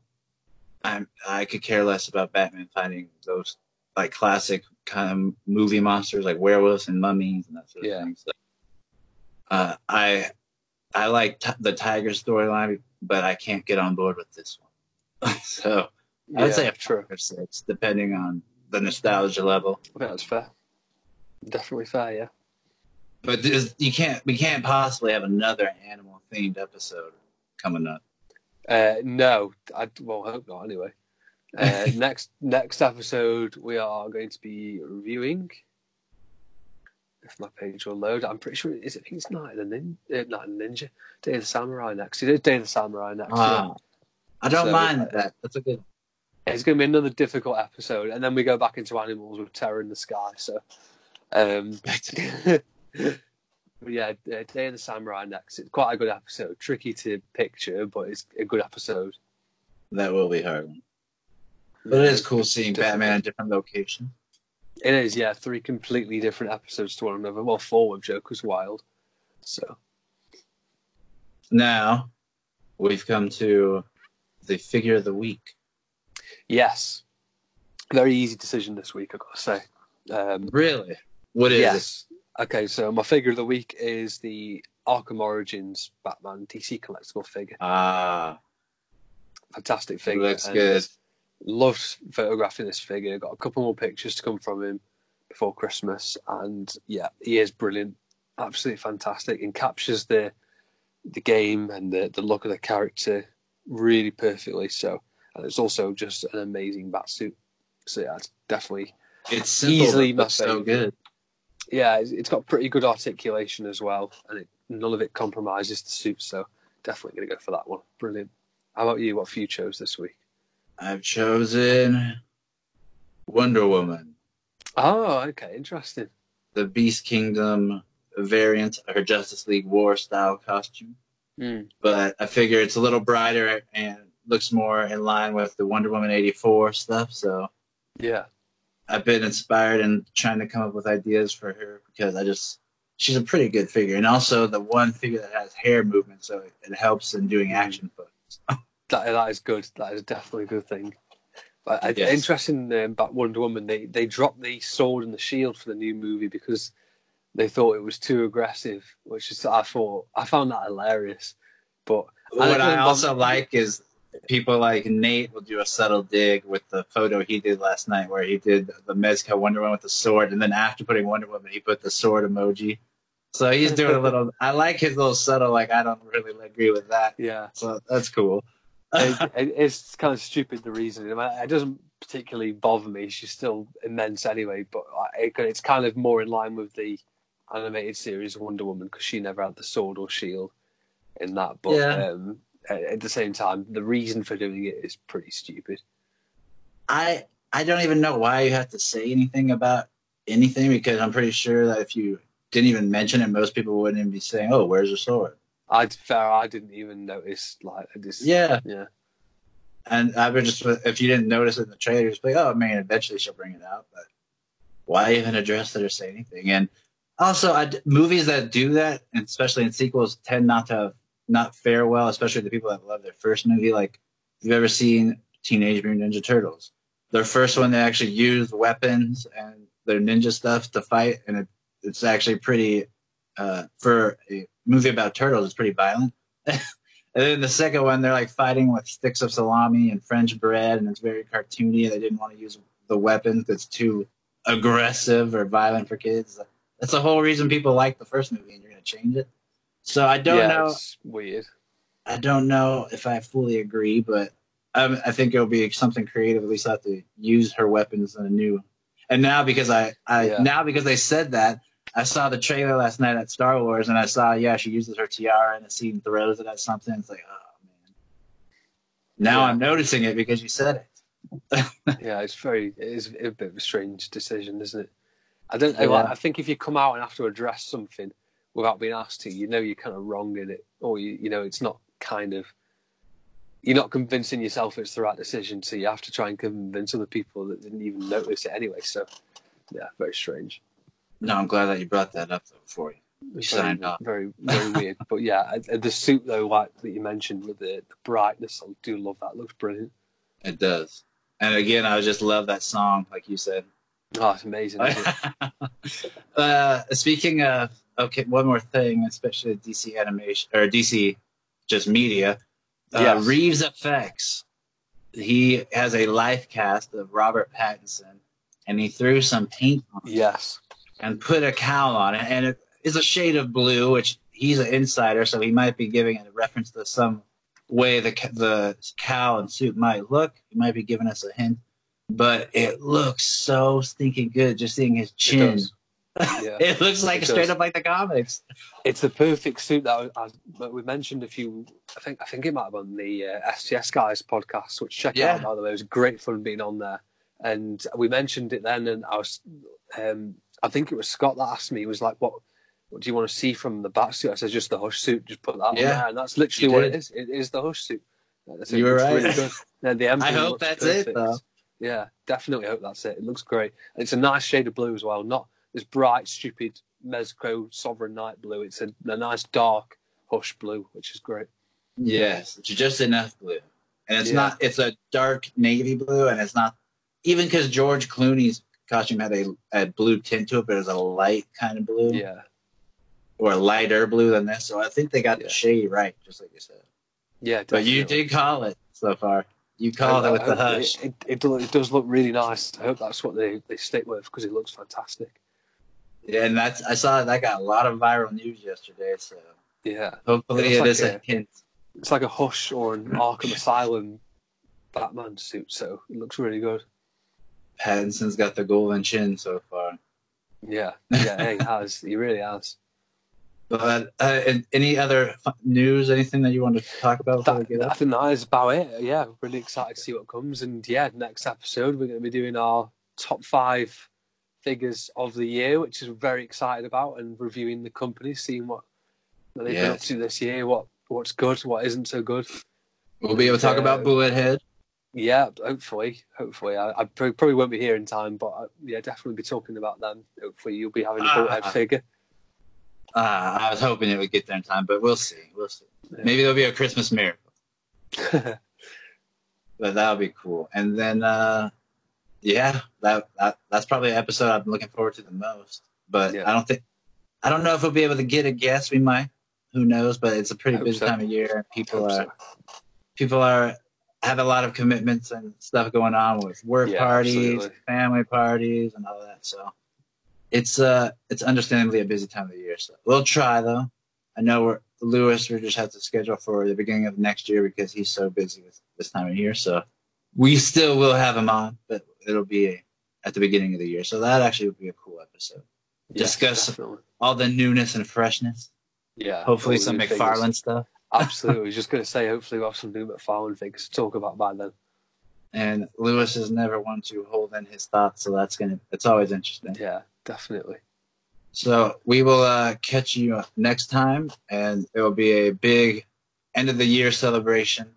I'm I could care less about Batman fighting those like classic kind of movie monsters like werewolves and mummies and that sort of Yeah. thing. So, uh, I I like t- the Tiger storyline, but I can't get on board with this one. so I would say a true. or six, depending on the nostalgia level. I think that's fair. Definitely fair. Yeah. But you can't, we can't possibly have another animal themed episode coming up. Uh, no, I well hope not. Anyway, uh, next next episode we are going to be reviewing. If my page will load, I'm pretty sure is it. I think it's Night of the Ninja. Uh, Night of the Ninja. Day of the Samurai next. It is Day of the Samurai next. yeah. Ah, I don't So, mind uh, that. That's a good. It's going to be another difficult episode, and then we go back into animals with Terror in the Sky. So, um, yeah, uh, Day of the Samurai next. It's quite a good episode. Tricky to picture, but it's a good episode. That will be hard. But it is cool seeing Different. Batman in a different locations. It is, yeah, three completely different episodes to one another. Well, four with Joker's Wild. So, Now, we've come to the figure of the week. yes, very easy decision this week, I've got to say. Um, Really? What is yes. Okay, so my figure of the week is the Arkham Origins Batman DC collectible figure. Ah, Fantastic figure. looks and good. Loved photographing this figure. Got a couple more pictures to come from him before Christmas, and yeah, he is brilliant. Absolutely fantastic, and captures the the game and the the look of the character really perfectly. So, and it's also just an amazing bat suit. So yeah, it's definitely It's simple, easily but my so good. Yeah, it's, got pretty good articulation as well, and it, none of it compromises the suit. So definitely gonna go for that one. Brilliant. How about you? What have you chose this week? I've chosen Wonder Woman, Oh, okay, interesting. the Beast Kingdom variant, her Justice League War style costume. Mm. But I figure it's a little brighter and looks more in line with the Wonder Woman 84 stuff. So Yeah, I've been inspired and trying to come up with ideas for her because I just she's a pretty good figure, and also the one figure that has hair movement, so it, helps in doing action photos. that that is good. That is definitely a good thing. But Yes. interesting um, about Wonder Woman, they they dropped the sword and the shield for the new movie because they thought it was too aggressive, which is I thought I found that hilarious. But What I don't- also like is people like Nate will do a subtle dig with the photo he did last night, where he did the Mezco Wonder Woman with the sword, and then after putting Wonder Woman, he put the sword emoji. So he's doing a little. I like his little subtle. Like I don't really agree with that. yeah, So that's cool. it, it- it's kind of stupid the reason. It doesn't particularly bother me. She's still immense anyway, but it, it's kind of more in line with the animated series Wonder Woman because she never had the sword or shield in that. But Yeah. um, at, the same time, the reason for doing it is pretty stupid. I I don't even know why you have to say anything about anything because I'm pretty sure that if you didn't even mention it, most people wouldn't even be saying, "Oh, where's your sword?" I fair, I didn't even notice. Like this, Yeah, yeah, and I would just if you didn't notice it in the trailer, just be like, "Oh man, eventually she'll bring it out." But why even address it or say anything? And also, I, movies that do that, and especially in sequels, tend not to have, not fare well, especially the people that love their first movie. Like, if you've ever seen Teenage Mutant Ninja Turtles, their first one they actually used weapons and their ninja stuff to fight, and it, it's actually pretty uh, for a movie about turtles. It's pretty violent. and then the second one, they're like fighting with sticks of salami and French bread, and it's very cartoony. They didn't want to use the weapons that's too aggressive or violent for kids. That's the whole reason people like the first movie, and you're gonna change it. So I don't yeah, know. it's weird. I don't know if I fully agree, but um, I think it'll be something creative. At least I have to use her weapons in a new. And now because I, I Yeah. now because they said that, I saw the trailer last night at Star Wars, and I saw yeah she uses her tiara in a scene, and throws it at something. It's like oh man. Now Yeah. I'm noticing it because you said it. Yeah, it's very it is a bit of a strange decision, isn't it? I don't. Yeah. I think if you come out and have to address something without being asked to, you know you're kind of wrong in it, or you you know it's not kind of you're not convincing yourself it's the right decision, so you have to try and convince other people that didn't even notice it anyway. So, yeah, very strange. No, I'm glad that you brought that up though before you. Very, very, very weird. But yeah, the suit though, like that you mentioned with the, the brightness, I do love that. It looks brilliant. It does. And again, I just love that song, like you said. Oh, it's amazing. it? uh, speaking of, okay, one more thing, especially DC animation or DC just media. Uh, Yes. Reeves Effects. He has a life cast of Robert Pattinson, and he threw some paint on it yes. and put a cowl on it, and it is a shade of blue, which he's an insider, so he might be giving it a reference to some way the the cowl and suit might look. He might be giving us a hint, but it looks so stinking good just seeing his chin. Yeah. It looks like It straight does. up like the comics. It's the perfect suit that I, I, we mentioned a few. I think I think it might have been the uh, STS guys podcast, which check Yeah. out by the way. It was great fun being on there, and we mentioned it then. And I was, um, I think it was Scott that asked me. He was like, "What, what do you want to see from the bat suit?" I said, "Just the hush suit. Just put that on Yeah. there." And that's literally what it is. It is the hush suit. I You "It were right. Really good. Yeah, the I hope that's it, though. Yeah, definitely hope that's it. It looks great. It's a nice shade of blue as well. Not this bright, stupid Mezco Sovereign Knight blue. It's a, a nice dark hush blue, which is great. Yes, it's just enough blue, and it's Yeah. not. It's a dark navy blue, and it's not even because George Clooney's costume had a, a blue tint to it, but it was a light kind of blue. Yeah, or a lighter blue than this. So I think they got Yeah. the shade right, just like you said. yeah. But you did call it so far. You called it with the hush. It, it, it, it does look really nice. I hope that's what they, they stick with because it looks fantastic. Yeah, and that's I saw that got a lot of viral news yesterday. So Yeah, hopefully It it looks is a a- hint. it's like a hush or an Arkham Asylum Batman suit, so it looks really good. Pattinson's got the golden chin so far. Yeah, yeah, he has. He really has. But uh, and any other news? Anything that you want to talk about That, get I think that is about it. Yeah, really excited to see what comes. And yeah, next episode we're going to be doing our top five figures of the year, which is very excited about, and reviewing the company, seeing what they've been up to this year, what what's good, what isn't so good. We'll be able to talk Uh, about Bullet Head. Yeah, hopefully, hopefully. I, I probably won't be here in time, but uh, yeah, definitely be talking about them. Hopefully, you'll be having a Ah. bullethead figure. Uh, I was hoping it would get there in time, but we'll see. We'll see. Yeah. Maybe there'll be a Christmas miracle. but that'll be cool. And then, uh, yeah, that, that that's probably an episode I'm looking forward to the most. But Yeah. I don't think, I don't know if we'll be able to get a guest. We might, who knows? But it's a pretty busy so. time of year, and people are so. people are have a lot of commitments and stuff going on with work Yeah, parties, family parties, and all that. So it's uh it's understandably a busy time of the year. So we'll try though. I know we're Lewis. We just have to schedule for the beginning of next year because he's so busy with this time of year. So we still will have him on, but it'll be at the beginning of the year. So that actually would be a cool episode. Discuss- definitely. All the newness and freshness. Yeah, Hopefully some. McFarlane stuff. Absolutely. I was just going to say, hopefully, we'll have some new McFarlane figures to talk about by then. And Lewis is never one to hold in his thoughts, so that's gonna it's always interesting. Yeah, definitely. So we will uh, catch you next time, and it will be a big end of the year celebration.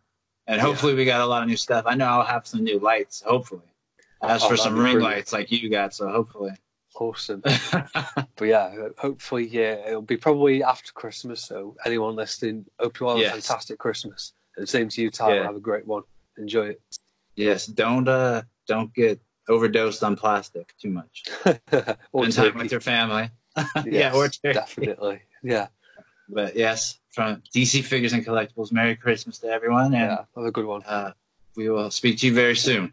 And Yeah. hopefully, we got a lot of new stuff. I know I'll have some new lights. Hopefully, Asked Oh, for some ring brilliant. lights like you got. So hopefully, Awesome. But yeah, hopefully, yeah, it'll be probably after Christmas. So anyone listening, hope you all have Yes. a fantastic Christmas. And same to you, Tyler. Yeah. Have a great one. Enjoy it. yes, don't uh, don't get overdosed on plastic too much. Spend time with your family. yeah, or turkey. definitely. Yeah, But yes, from DC Figures and Collectibles, Merry Christmas to everyone, and yeah. Have a good one. uh, we will speak to you very soon.